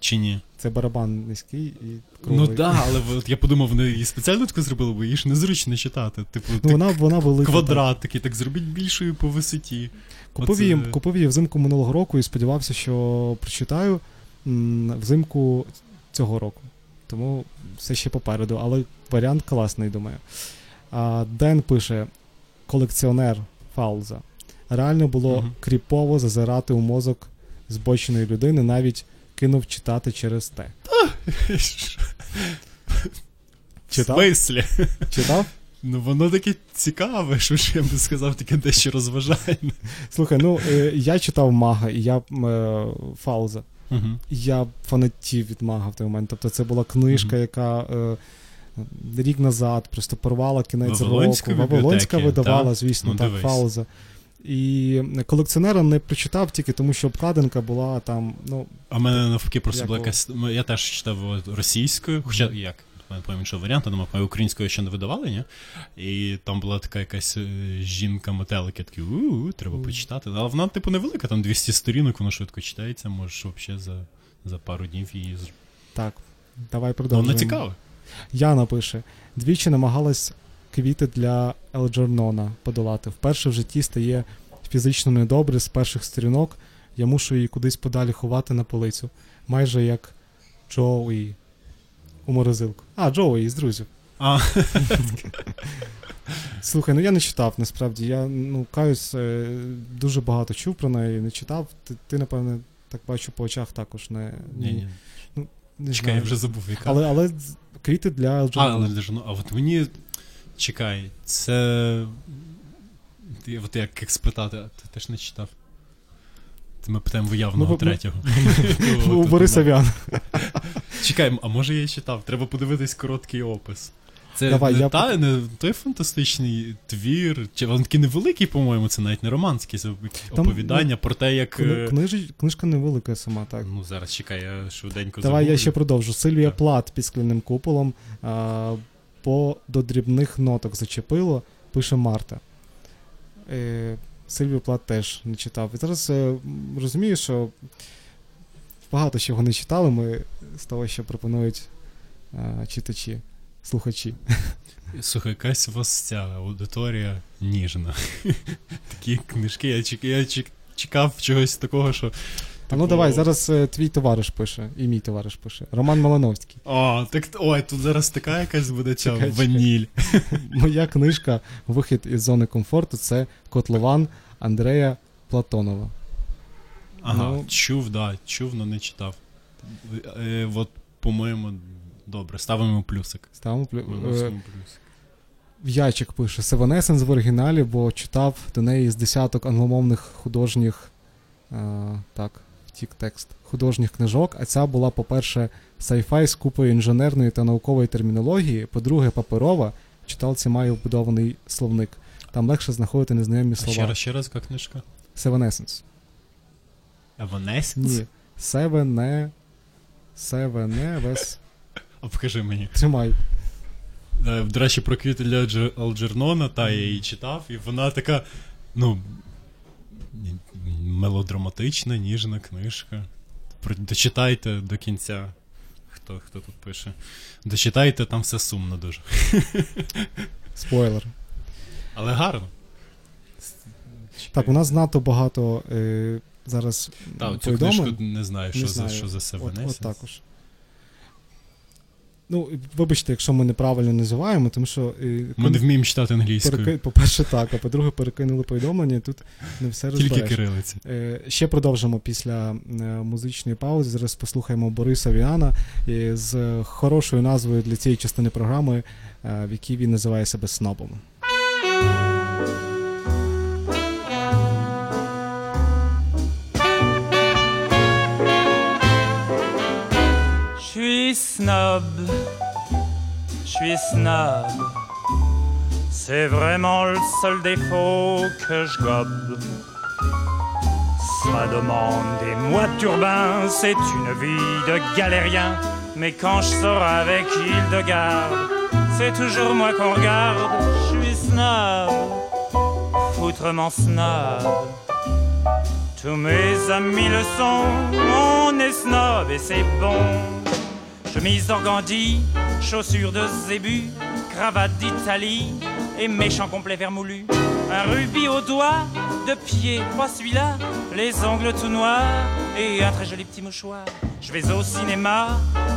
S3: Чи ні?
S2: Це барабан низький і
S3: Ну так, да, але от я подумав, вони її спеціально таку зробили, бо її ж незручно читати. Типу,
S2: Ну,
S3: так,
S2: вона, вона велика.
S3: квадрат такий, так зробіть більшою по висоті.
S2: Купив її, купив її взимку минулого року і сподівався, що прочитаю взимку цього року. Тому все ще попереду, але варіант класний, думаю. А, Ден пише: колекціонер Фауза. Реально було
S3: Мгм.
S2: кріпово зазирати у мозок збоченої людини, навіть кинув читати через те. Читав? Читав?
S3: Ну воно таке цікаве, що ж я би сказав, таке дещо розважальне.
S2: Слухай, ну е, я читав мага, і я е, Фауза.
S3: Угу.
S2: Я фанатів від мага в той момент. Тобто це була книжка,
S3: Мгм.
S2: яка е, рік назад просто порвала кінець
S3: Вавилонська
S2: року. Вавилонська видавала,
S3: та?
S2: звісно,
S3: Ну,
S2: так,
S3: дивись.
S2: Фауза. І колекціонера не прочитав тільки тому, що обкладинка була там, ну,
S3: А мене навпаки просто була якась. Я теж читав російською, хоча як. Я не пам'ятаю іншого варіанту, мабуть, українською ще не видавали, ні? І там була така якась е, жінка-метелик, я такий, у треба почитати. Але вона, типу, невелика, там 200 сторінок, воно швидко читається, можеш взагалі за, за пару днів її
S2: так. Давай
S3: Ну,
S2: продовжуємо.
S3: Воно цікаве.
S2: Яна пише: двічі намагалась квіти для Елджернона подолати. Вперше в житті стає фізично недобре з перших сторінок. Я мушу її кудись подалі ховати на полицю. Майже як Джоуі у морозилку. А, Джоуі з друзів.
S3: А,
S2: Слухай, ну я не читав насправді. Я ну, каюсь, е, дуже багато чув про неї, не читав. Ти, ти напевне, так бачу по очах також не.
S3: ні, ні.
S2: не
S3: Чекай, я вже забув, яка.
S2: Але, але квіти для
S3: А, але ж, ну, а от мені. Чекай, це. От як, як спитати, ти теж не читав? Ми питаємо виявного
S2: Ну,
S3: третього.
S2: У
S3: От,
S2: Бориса.
S3: Чекай, а може я читав? Треба подивитись короткий опис. Це
S2: Давай,
S3: не,
S2: я
S3: та, не той фантастичний твір, чи він такий невеликий, по-моєму, це навіть не романський, це
S2: Там,
S3: оповідання про те, як. Е,
S2: книжка невелика сама, так.
S3: Ну, зараз чекай, я швиденько
S2: Давай я ще продовжу. Сильвія
S3: Так.
S2: Плат під скляним куполом. А, по до дрібних ноток зачепило, пише Марта. Е, Сильвію Плат теж не читав. І зараз е, розумію, що багато чого не читали ми з того, що пропонують е, читачі, слухачі.
S3: Слухай, якась у вас ця аудиторія ніжна. Такі книжки, я, чек, я чек, чекав чогось такого, що.
S2: А ну давай, зараз е, твій товариш пише, і мій товариш пише. Роман Малановський.
S3: О, так ой, тут зараз така якась буде ця ваніль.
S2: Моя книжка Вихід із зони комфорту це Котлован Андрея Платонова.
S3: Ага,
S2: Ну.
S3: чув, да, чув, но не читав. Е, от, по-моєму, добре, ставимо плюсик.
S2: Ставимо плю... е,
S3: плюсик.
S2: В'ячик пише Севенесенс в оригіналі, бо читав до неї з десяток англомовних художніх е, так, втік текст художніх книжок. А ця була, по-перше, сайфай з купою інженерної та наукової термінології. По-друге, паперова. Читалці має вбудований словник. Там легше знаходити незнайомі
S3: А ще
S2: слова.
S3: раз, ще раз, яка книжка?
S2: Севенесенс.
S3: Еванесенс?
S2: Ні. Севене. Севеневес.
S3: А покажи мені.
S2: Тримай.
S3: Е, До речі, про квіти для Дж- Алджернона, та я її читав, і вона така, ну, мелодраматична, ніжна книжка. Дочитайте до кінця. Хто, хто тут пише? Дочитайте, там все сумно дуже.
S2: Спойлер.
S3: Але гарно.
S2: Так, у нас надто багато е, зараз
S3: Так, цю книжку не знаю, що
S2: Не
S3: за
S2: знаю.
S3: що за
S2: От, от також. Ну, вибачте, якщо ми неправильно називаємо, тому що. е,
S3: Ми не вміємо читати англійською.
S2: переки- По-перше, так, а по-друге, перекинули повідомлення, тут не все
S3: Тільки
S2: розбереш.
S3: кирилиці.
S2: Е, Ще продовжимо після е, музичної паузи. Зараз послухаємо Бориса Віана е, з хорошою назвою для цієї частини програми, е, в якій він називає себе снобом.
S4: Suis snob, je suis snob. C'est vraiment le seul défaut que je gobe. Ça demande des mois de turbin, c'est une vie de galérien. Mais quand je sors avec Hildegarde, c'est toujours moi qu'on regarde. Je suis snob, foutrement snob. Tous mes amis le sont, on est snob et c'est bon. Chemise d'organdi, chaussures de zébu, cravate d'Italie et méchant complet vermoulu. Un rubis au doigt, de pied, pas celui-là, les ongles tout noirs et un très joli petit mouchoir. Je vais au cinéma,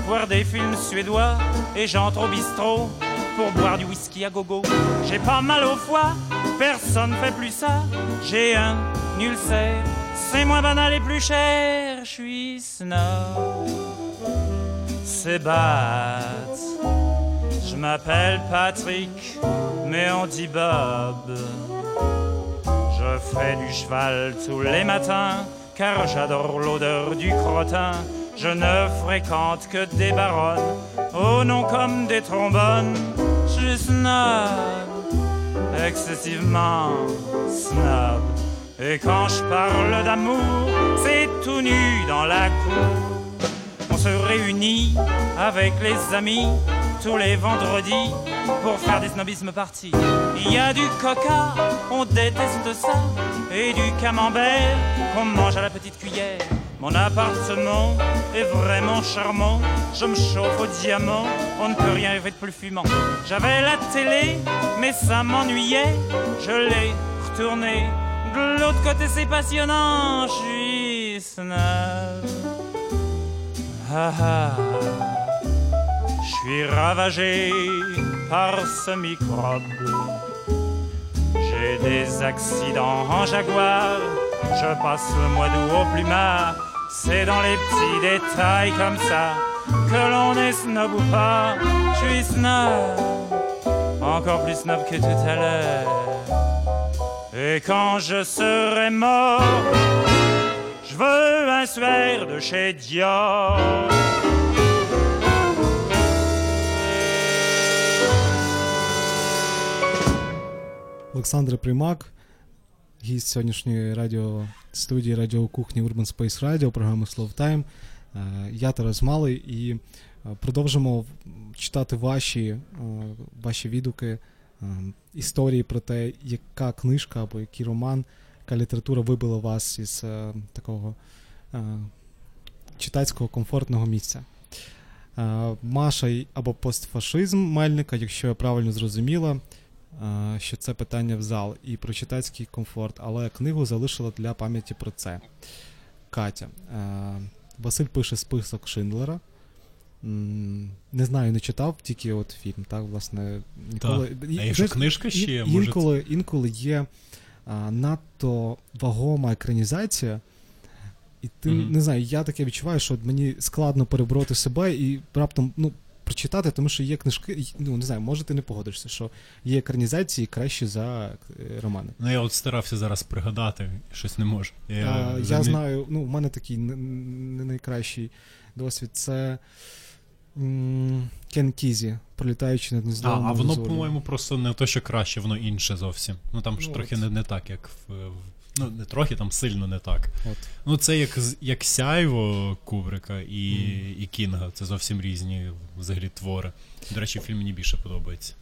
S4: voir des films suédois et j'entre au bistrot pour boire du whisky à gogo. J'ai pas mal au foie, personne fait plus ça. J'ai un ulcère, c'est moins banal et plus cher. Je suis snob c'est bat. Je m'appelle Patrick, mais on dit Bob. Je fais du cheval tous les matins, car j'adore l'odeur du crottin. Je ne fréquente que des baronnes, au nom comme des trombones. Je suis snob, excessivement snob. Et quand je parle d'amour, c'est tout nu dans la cour. On se réunit avec les amis tous les vendredis pour faire des snobismes partis. Il y a du coca, on déteste ça, et du camembert qu'on mange à la petite cuillère. Mon appartement est vraiment charmant, je me chauffe au diamant, on ne peut rien rêver de plus fumant. J'avais la télé, mais ça m'ennuyait, je l'ai retournée. De l'autre côté c'est passionnant, je suis snob. Ah ah, suis ravagé par ce microbe. J'ai des accidents en jaguar, je passe le mois d'août au plumard. C'est dans les petits détails comme ça que l'on est snob ou pas. Je suis snob, encore plus snob que tout à l'heure. Et quand je serai mort, je veux un suaire de chez Dior.
S2: Олександр Примак, гість сьогоднішньої радіо студії Радіо Кухні Urban Space Radio, програми Slow Time. Е, Я Тарас Малий, і Е, Продовжимо читати ваші, е, ваші відгуки, історії про те, яка книжка або який роман, яка література вибила вас із такого читацького комфортного місця. Маша або постфашизм Мельника, якщо я правильно зрозуміла, що це питання в зал і про читацький комфорт, але книгу залишила для пам'яті про це. Катя. е, Василь пише список Шиндлера. Не знаю, не читав, тільки от фільм, так, власне, ніколи.
S3: А
S2: І-
S3: якщо книжка ще є, може.
S2: інколи, інколи є а, надто вагома екранізація, і ти
S3: Мгм.
S2: не знаю, я таке відчуваю, що мені складно перебороти себе і раптом ну, прочитати, тому що є книжки, ну не знаю, може ти не погодишся, що є екранізації кращі за е, романи.
S3: Ну я от старався зараз пригадати, щось не можу. Я,
S2: Я, я знаю, ну, в мене такий не, найкращий досвід. Це Кен Кізі, пролітаючи над
S3: А,
S2: гніздом.
S3: а воно, по-моєму, просто не то, що краще, воно інше зовсім. Ну там ж
S2: Ну,
S3: трохи
S2: от.
S3: не, не так, як в. в- Ну, не трохи, там сильно не так.
S2: От.
S3: Ну, це як, як сяйво Кубрика і,
S2: Мгм.
S3: і Кінга. Це зовсім різні взагалі твори. До речі, фільм мені більше подобається.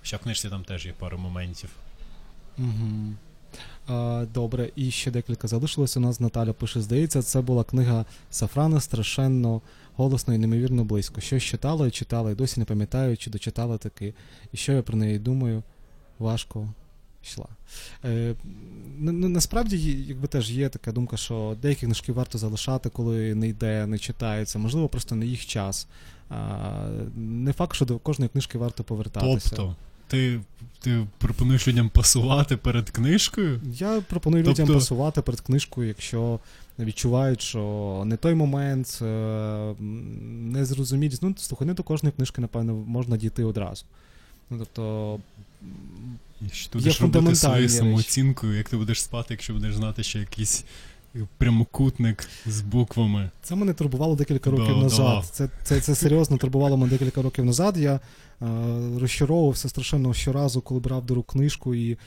S3: Хоча в книжці там теж є пару моментів.
S2: Угу. А, добре, і ще декілька залишилось. У нас Наталя пише, здається, це була книга Сафрана страшенно голосно і неймовірно близько. Щось читала і читала, і досі не пам'ятаю, чи дочитала таки. І що я про неї думаю, важко йшла. Е, насправді, якби теж є така думка, що деякі книжки варто залишати, коли не йде, не читається. Можливо, просто не їх час. Не факт, що до кожної книжки варто повертатися.
S3: Тобто, ти, ти пропонуєш людям пасувати перед книжкою?
S2: Я пропоную людям
S3: Тобто-
S2: пасувати перед книжкою, якщо відчувають, що не той момент, е, не зрозумілі. Ну, слухай, не до кожної книжки, напевно, можна дійти одразу. Ну, тобто,
S3: що ти будеш робити своєю самооцінкою, як ти будеш спати, якщо будеш знати, що якийсь прямокутник з буквами.
S2: це мене турбувало декілька років
S3: да.
S2: назад. Це, це, це серйозно турбувало мене декілька років назад. Я е, розчаровувався страшенно щоразу, коли брав до рук книжку і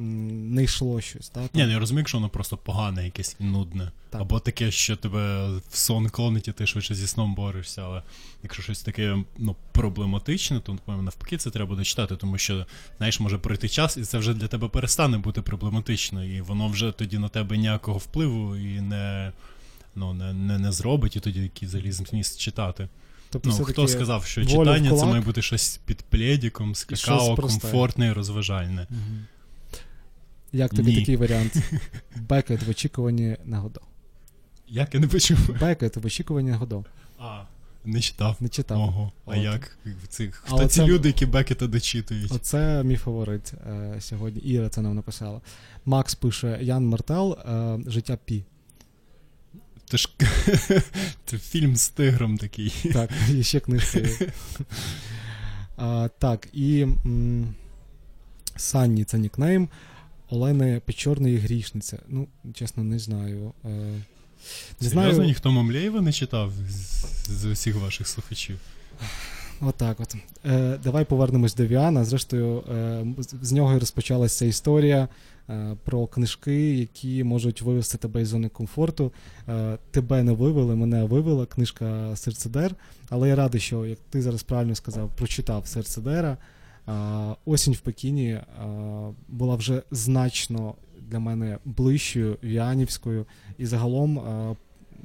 S2: не йшло щось. Та,
S3: Ні, не розумію, якщо воно просто погане, якесь нудне.
S2: Так.
S3: Або таке, що тебе в сон клонить, і ти швидше зі сном борешся. Але якщо щось таке ну, проблематичне, то напевно, навпаки, це треба буде читати, тому що, знаєш, може пройти час, і це вже для тебе перестане бути проблематично, і воно вже тоді на тебе ніякого впливу і не. Ну, не, не, не зробить, і тоді який заліз зміст читати.
S2: Тобто,
S3: Ну, хто сказав, що читання це має бути щось під пледіком, з какао, комфортне і розважальне.
S2: Мгм. Як тобі
S3: Ні.
S2: такий варіант? Бекет в очікуванні на Годо.
S3: Як я не почув?
S2: Бекет в очікуванні на Годо.
S3: А, не читав.
S2: Не читав.
S3: Ого, а
S2: От.
S3: як? Це,
S2: А
S3: ці
S2: оце-
S3: люди, які Бекета дочитують?
S2: Оце мій фаворит е, сьогодні. Іра це нам написала. Макс пише: Ян Мартел, е, життя Пі.
S3: Це ж це фільм з тигром такий.
S2: Так, і ще книжки. А, так, і м, Санні це нікнейм. Олени Печорної грішниця. Ну, чесно, не знаю. Е, не
S3: Серйозно,
S2: знаю.
S3: ніхто Мамлєєва не читав з, з усіх ваших слухачів.
S2: Отак от. Е, давай повернемось до Віана. Зрештою, е, з- нього і розпочалася історія е, про книжки, які можуть вивести тебе із зони комфорту. Е, тебе не вивели, мене вивела книжка Серцедер. Але я радий, що, як ти зараз правильно сказав, прочитав Серцедера. Осінь в Пекіні була вже значно для мене ближчою Віанівською, і загалом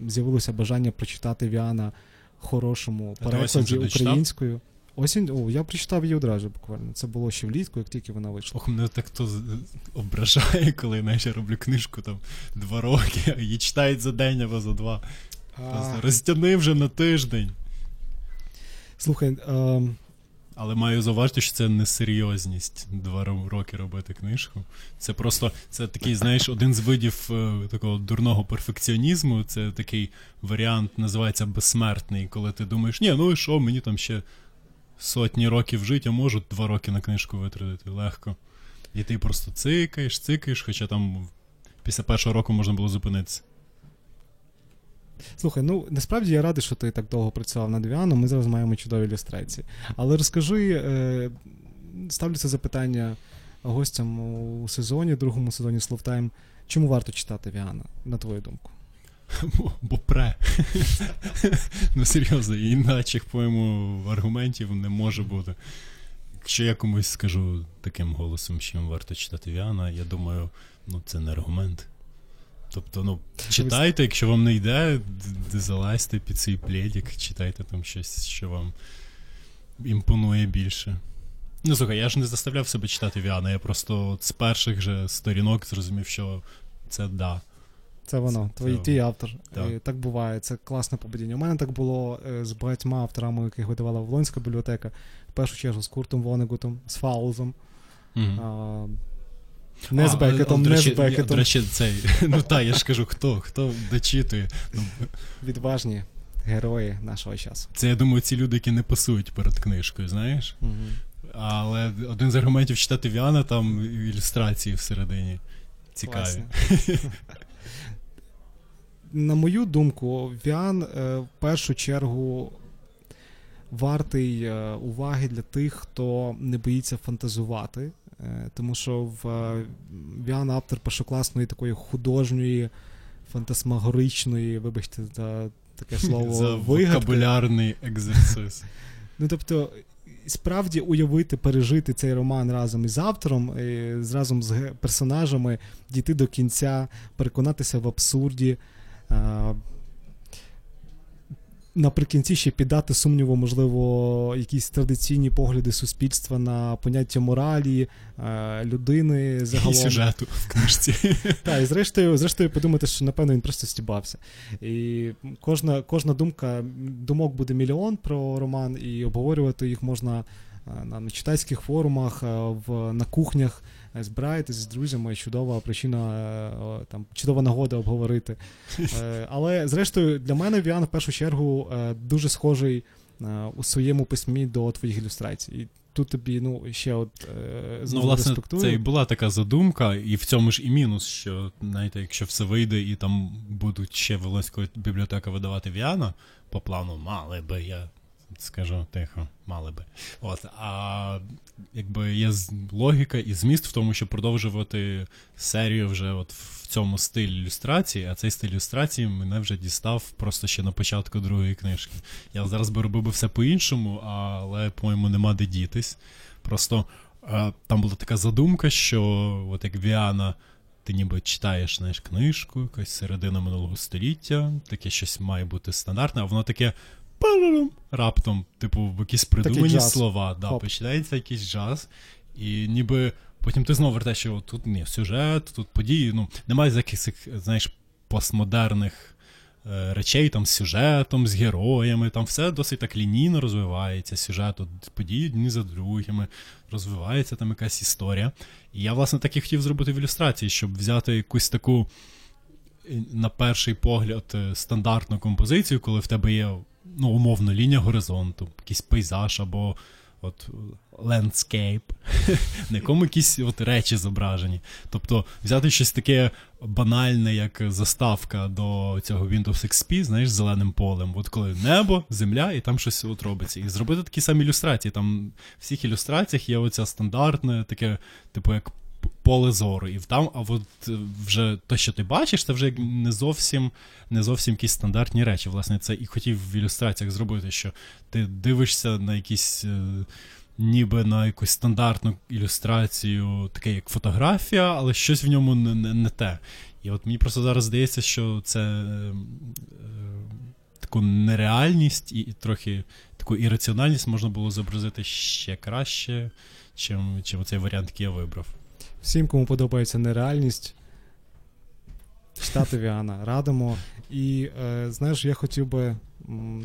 S2: з'явилося бажання прочитати Віана хорошому перекладі українською. Осінь, о, я прочитав її одразу буквально. Це було ще влітку, як тільки вона вийшла.
S3: Ох, мене так то ображає, коли знаєш, я роблю книжку там два роки, її читають за день або за два. Розтяни вже на тиждень.
S2: Слухай, ем,
S3: Але маю зауважити, що це не серйозність два роки робити книжку. Це просто це такий, знаєш, один з видів е, такого дурного перфекціонізму. Це такий варіант, називається безсмертний, коли ти думаєш, ні, ну і що, мені там ще сотні років жити, а можу два роки на книжку витратити легко. І ти просто цикаєш, цикаєш, хоча там після першого року можна було зупинитися.
S2: Слухай, ну насправді я радий, що ти так довго працював над Віаном. Ми зараз маємо чудові ілюстрації. Але розкажи, е, ставлю це запитання гостям у сезоні, другому сезоні Словтайм. Чому варто читати Віана, на твою думку?
S3: Бо, бо пре. ну серйозно, іначе, по-моєму, аргументів не може бути. Якщо я комусь скажу таким голосом, їм варто читати Віана, я думаю, ну це не аргумент. Тобто, ну, читайте, якщо вам не йде, залазьте під цей пледік, читайте там щось, що вам імпонує більше. Ну, слухай, я ж не заставляв себе читати Віана, я просто от з перших же сторінок зрозумів, що це да.
S2: Це воно,
S3: Це-
S2: твій,
S3: це-
S2: твій автор.
S3: Так.
S2: Е, Так буває, це класне побудіння. У мене так було е, з багатьма авторами, яких видавала Волонська бібліотека. В першу чергу з Куртом Вонегутом, з Фаузом.
S3: Мгм.
S2: А, не з Бекетом, не
S3: речі,
S2: з Бекетом.
S3: До речі, цей. Ну так, я ж кажу, хто, хто дочитує. Ну,
S2: Відважні герої нашого часу.
S3: це, я думаю, ці люди, які не пасують перед книжкою, знаєш?
S2: Угу.
S3: Але один з аргументів читати Віана там ілюстрації всередині. Цікаві.
S2: На мою думку, Віан е, в першу чергу вартий е, уваги для тих, хто не боїться фантазувати. Е, тому що в е, Віан автор першокласної такої художньої, фантасмагоричної, вибачте, за таке слово
S3: За вокабулярний екзерсис.
S2: Ну тобто, справді уявити, пережити цей роман разом із автором, е, з- разом з персонажами, дійти до кінця, переконатися в абсурді. Наприкінці ще піддати сумніву, можливо, якісь традиційні погляди суспільства на поняття моралі, е, людини
S3: І
S2: загалом.
S3: сюжету в книжці.
S2: Так, і зрештою, зрештою подумати, що напевно він просто стібався. І кожна, кожна думка, думок буде мільйон про роман, і обговорювати їх можна е, на, читацьких форумах, е, в, на кухнях, збираєтесь з друзями, чудова причина, е, там, чудова нагода обговорити. Е, Але зрештою, для мене Віан в першу чергу е, дуже схожий у своєму письмі до твоїх ілюстрацій. І тут тобі ну, ще от е,
S3: Ну, власне,
S2: респектую.
S3: це і була така задумка, і в цьому ж і мінус, що знаєте, якщо все вийде і там будуть ще Волинська бібліотека видавати Віана, по плану мали би, я скажу тихо, мали би. От, а якби є логіка і зміст в тому, щоб продовжувати серію вже от в цьому стилі ілюстрації, а цей стиль ілюстрації мене вже дістав просто ще на початку другої книжки. Я зараз би робив би все по-іншому, але, по-моєму, нема де дітись. Просто е, там була така задумка, що от як Віана, ти ніби читаєш знаєш, книжку, якась середина минулого століття, таке щось має бути стандартне, а воно таке. Раптом, типу, в якісь придумані слова, да,
S2: Хоп.
S3: починається якийсь джаз, і ніби потім ти знову вертаєш, що тут ні, сюжет, тут події. Ну, немає якихось, знаєш, постмодерних е, речей там з сюжетом, з героями, там все досить так лінійно розвивається. Сюжет, от, події одні за другими, розвивається там якась історія. І я, власне, так і хотів зробити в ілюстрації, щоб взяти якусь таку, е, на перший погляд, е, стандартну композицію, коли в тебе є ну, умовно лінія горизонту, якийсь пейзаж або от landscape, на якому якісь от речі зображені. Тобто взяти щось таке банальне, як заставка до цього Windows XP, знаєш, з зеленим полем. От коли небо, земля, і там щось от робиться. І зробити такі самі ілюстрації. Там в всіх ілюстраціях є оця стандартне, таке, типу, як поле зору. І там, а от е, вже те, що ти бачиш, це вже не зовсім, не зовсім якісь стандартні речі. Власне, це і хотів в ілюстраціях зробити, що ти дивишся на якісь. е, Ніби на якусь стандартну ілюстрацію, таке як фотографія, але щось в ньому не, не, не те. І от мені просто зараз здається, що це е, е, таку нереальність і, і трохи таку ірраціональність можна було зобразити ще краще, чим, чим цей варіант, який я вибрав.
S2: Всім, кому подобається нереальність, читати Віана радимо. І е, знаєш, я хотів би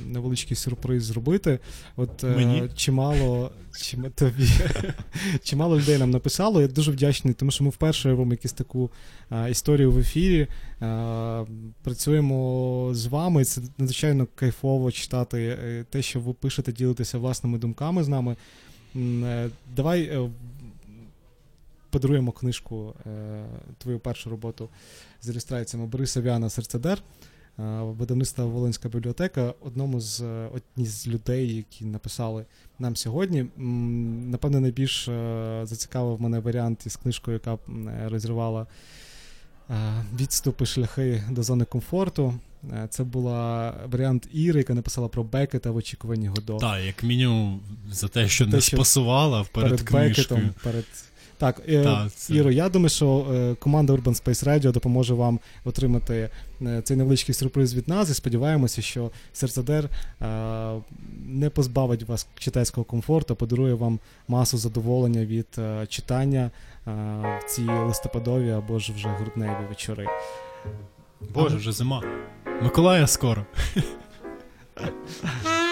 S2: невеличкий сюрприз зробити. От е,
S3: Мені?
S2: чимало, чим, тобі, чимало людей нам написало. Я дуже вдячний, тому що ми вперше робимо якусь таку е, історію в ефірі. Е, працюємо з вами. Це надзвичайно кайфово читати е, те, що ви пишете, ділитеся власними думками з нами. Е, Давай подаруємо книжку, е, твою першу роботу з ілюстраціями Бориса Віана Серцедер, е, видавництва Волинська бібліотека, одному з е, одні з людей, які написали нам сьогодні. М, Напевно, найбільш зацікавив мене варіант із книжкою, яка розірвала відступи, шляхи до зони комфорту. Це була варіант Іри, яка написала про Бекета в очікуванні Годо.
S3: Так, як мінімум, за те, що
S2: те,
S3: не
S2: що
S3: спасувала перед,
S2: перед
S3: книжкою.
S2: Бекетом. Перед... Так, е,
S3: Та, це-
S2: Іро, я думаю, що е, команда Urban Space Radio допоможе вам отримати е, цей невеличкий сюрприз від нас і сподіваємося, що серцедер е, не позбавить вас читацького комфорту, подарує вам масу задоволення від е, читання е, в ці листопадові або ж вже грудневі вечори.
S3: Боже, вже зима. Миколая скоро.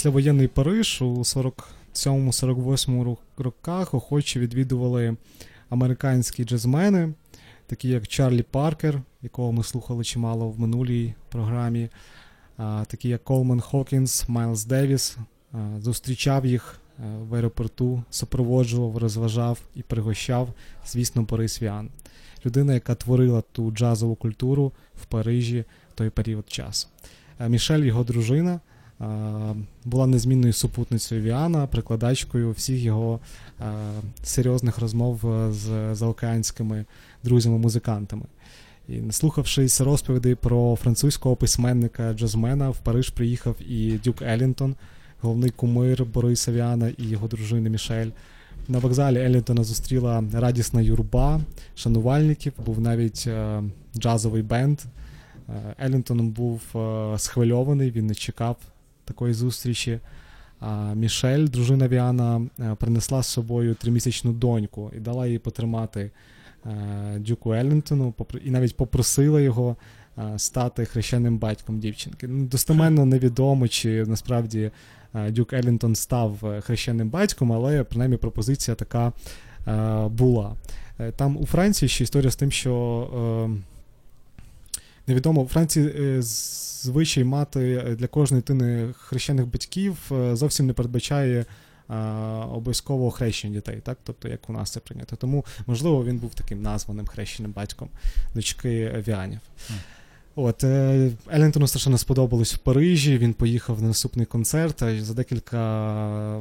S2: післявоєнний Париж у 47-48 роках охоче відвідували американські джазмени, такі як Чарлі Паркер, якого ми слухали чимало в минулій програмі, такі як Колман Хокінс, Майлз Девіс. Зустрічав їх в аеропорту, супроводжував, розважав і пригощав, звісно, Борис Віан. Людина, яка творила ту джазову культуру в Парижі в той період часу. Мішель, його дружина, була незмінною супутницею Віана, прикладачкою всіх його серйозних розмов з заокеанськими друзями-музикантами. І наслухавшись розповідей про французького письменника Джазмена, в Париж приїхав і Дюк Елінтон, головний кумир Бориса Віана і його дружини Мішель. На вокзалі Елінтона зустріла радісна юрба шанувальників, був навіть е, джазовий бенд. Е, Елінтон був е, схвильований, він не чекав такої зустрічі. Мішель, дружина Віана, е, принесла з собою тримісячну доньку і дала їй потримати е, Дюку Еллінтону, і навіть попросила його е, стати хрещеним батьком дівчинки. Ну, достеменно невідомо, чи насправді Дюк Еллінтон став хрещеним батьком, але принаймні пропозиція така була. Там у Франції ще історія з тим, що невідомо у Франції звичай мати для кожної дитини хрещених батьків е, зовсім не передбачає а, обов'язкового хрещення дітей, так? Тобто, як у нас це прийнято. Тому, можливо, він був таким названим хрещеним батьком дочки Віанів. Mm. От, е, Елінтону страшенно сподобалось в Парижі. Він поїхав на наступний концерт. а За декілька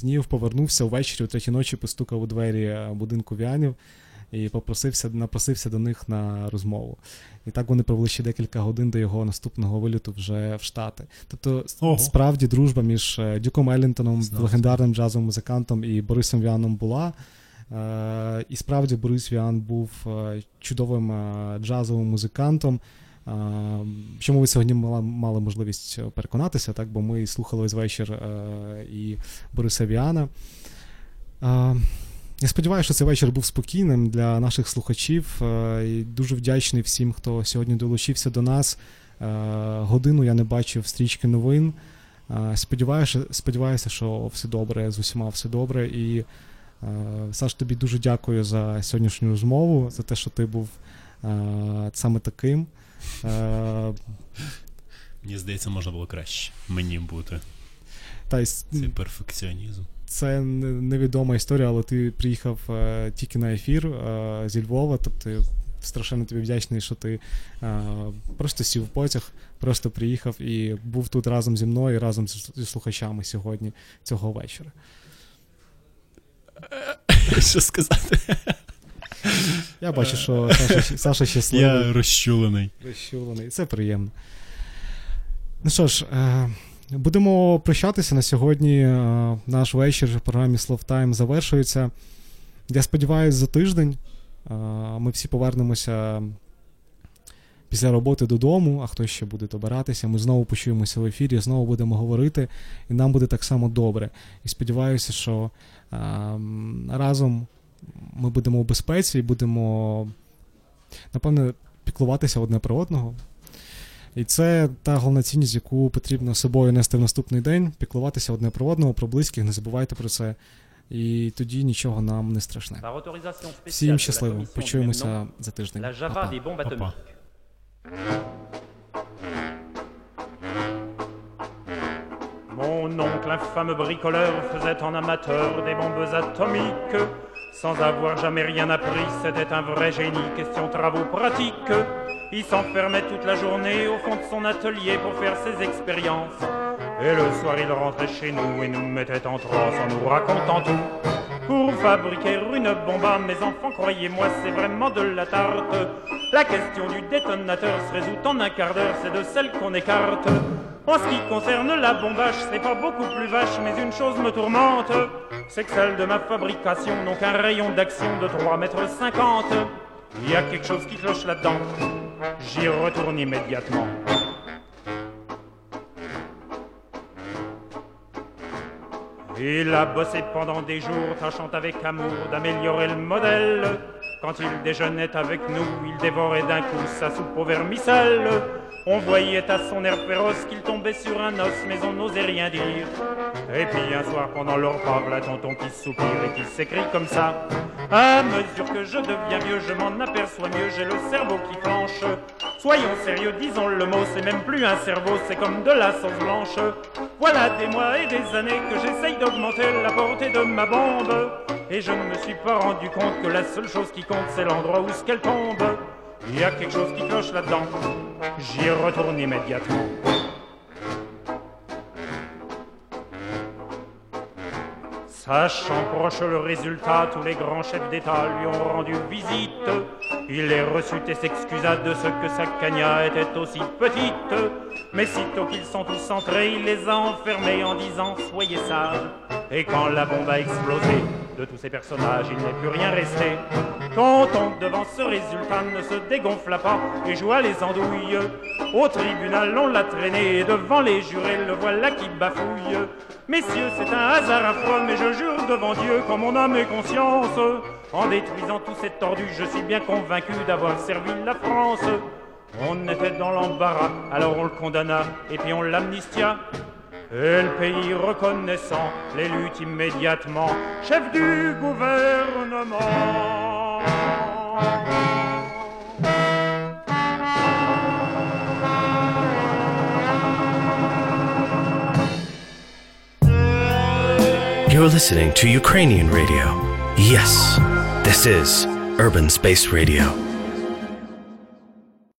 S2: днів повернувся увечері, у третій ночі постукав у двері е, будинку Віанів і попросився, напросився до них на розмову. І так вони провели ще декілька годин до його наступного виліту вже в Штати. Тобто, Ого. справді, дружба між е, Дюком Еллінтоном, легендарним джазовим музикантом, і Борисом Віаном була. Е, і справді Борис Віан був е, чудовим джазовим музикантом. Чому ви сьогодні мали, мали можливість переконатися, так? бо ми слухали весь вечір і Бориса Віана. Я сподіваюся, що цей вечір був спокійним для наших слухачів. Е, і Дуже вдячний всім, хто сьогодні долучився до нас. Е, годину я не бачив стрічки новин. Е, сподіваюся, сподіваюся, що все добре, з усіма все добре. І Саш, тобі дуже дякую за сьогоднішню розмову, за те, що ти був саме таким.
S3: Мені здається, можна було краще мені бути.
S2: Та,
S3: Це перфекціонізм
S2: це невідома історія, але ти приїхав е, тільки на ефір е, зі Львова, тобто страшенно тобі вдячний, що ти е, просто сів в потяг, просто приїхав і був тут разом зі мною, разом зі слухачами сьогодні цього вечора.
S3: Що сказати?
S2: Я бачу, що Саша, Саша щасливий.
S3: Я розчулений.
S2: Розчулений. Це приємно. Ну що ж. Е, Будемо прощатися на сьогодні. Е, наш вечір в програмі Time завершується. Я сподіваюся, за тиждень е, ми всі повернемося після роботи додому, а хто ще буде добиратися. Ми знову почуємося в ефірі, знову будемо говорити, і нам буде так само добре. І сподіваюся, що е, разом ми будемо у безпеці і будемо, напевне, піклуватися одне про одного. І це та головна цінність, яку потрібно собою нести в наступний день, піклуватися одне про одного, про близьких, не забувайте про це. І тоді нічого нам не страшне. Всім щасливо. Почуємося за тиждень. Па-па.
S4: Mon oncle, infâme bricoleur, faisait en amateur des bombes atomiques. Sans avoir jamais rien appris, c'était un vrai génie, question travaux pratiques. Il s'enfermait toute la journée au fond de son atelier pour faire ses expériences. Et le soir, il rentrait chez nous et nous mettait en transe en nous racontant tout. Pour fabriquer une bombe à mes enfants, croyez-moi, c'est vraiment de la tarte. La question du détonateur se résout en un quart d'heure, c'est de celle qu'on écarte. En ce qui concerne la bombage, c'est pas beaucoup plus vache, mais une chose me tourmente, c'est que celle de ma fabrication n'ont qu'un rayon d'action de 3 mètres 50. Il y a quelque chose qui cloche là-dedans. J'y retourne immédiatement. Il a bossé pendant des jours, tâchant avec amour d'améliorer le modèle. Quand il déjeunait avec nous, il dévorait d'un coup sa soupe au vermicelle. On voyait à son air féroce qu'il tombait sur un os, mais on n'osait rien dire. Et puis un soir, pendant leur repas, la tonton qui soupire et qui s'écrit comme ça. À mesure que je deviens vieux, je m'en aperçois mieux, j'ai le cerveau qui flanche. Soyons sérieux, disons le mot, c'est même plus un cerveau, c'est comme de la sauce blanche. Voilà des mois et des années que j'essaye d'augmenter la portée de ma bombe. Et je ne me suis pas rendu compte que la seule chose qui compte, c'est l'endroit où ce qu'elle tombe. Il y a quelque chose qui cloche là-dedans. J'y retourne immédiatement. Sachant proche le résultat, tous les grands chefs d'État lui ont rendu visite. Il les reçut et s'excusa de ce que sa cagna était aussi petite. Mais sitôt qu'ils sont tous entrés, il les a enfermés en disant Soyez sages. Et quand la bombe a explosé, de tous ces personnages, il n'est plus rien resté. Quand on, devant ce résultat, ne se dégonfla pas et joua les andouilles. Au tribunal, on l'a traîné et devant les jurés, le voilà qui bafouille. Messieurs, c'est un hasard affreux, mais je jure devant Dieu, comme mon âme et conscience, en détruisant tous ces tordus, je suis bien convaincu d'avoir servi la France. On était dans l'embarras, alors on le condamna et puis on l'amnistia. Et le pays reconnaissant l'élut immédiatement chef du gouvernement.
S1: You're listening to Ukrainian radio. Yes, this is Urban Space Radio.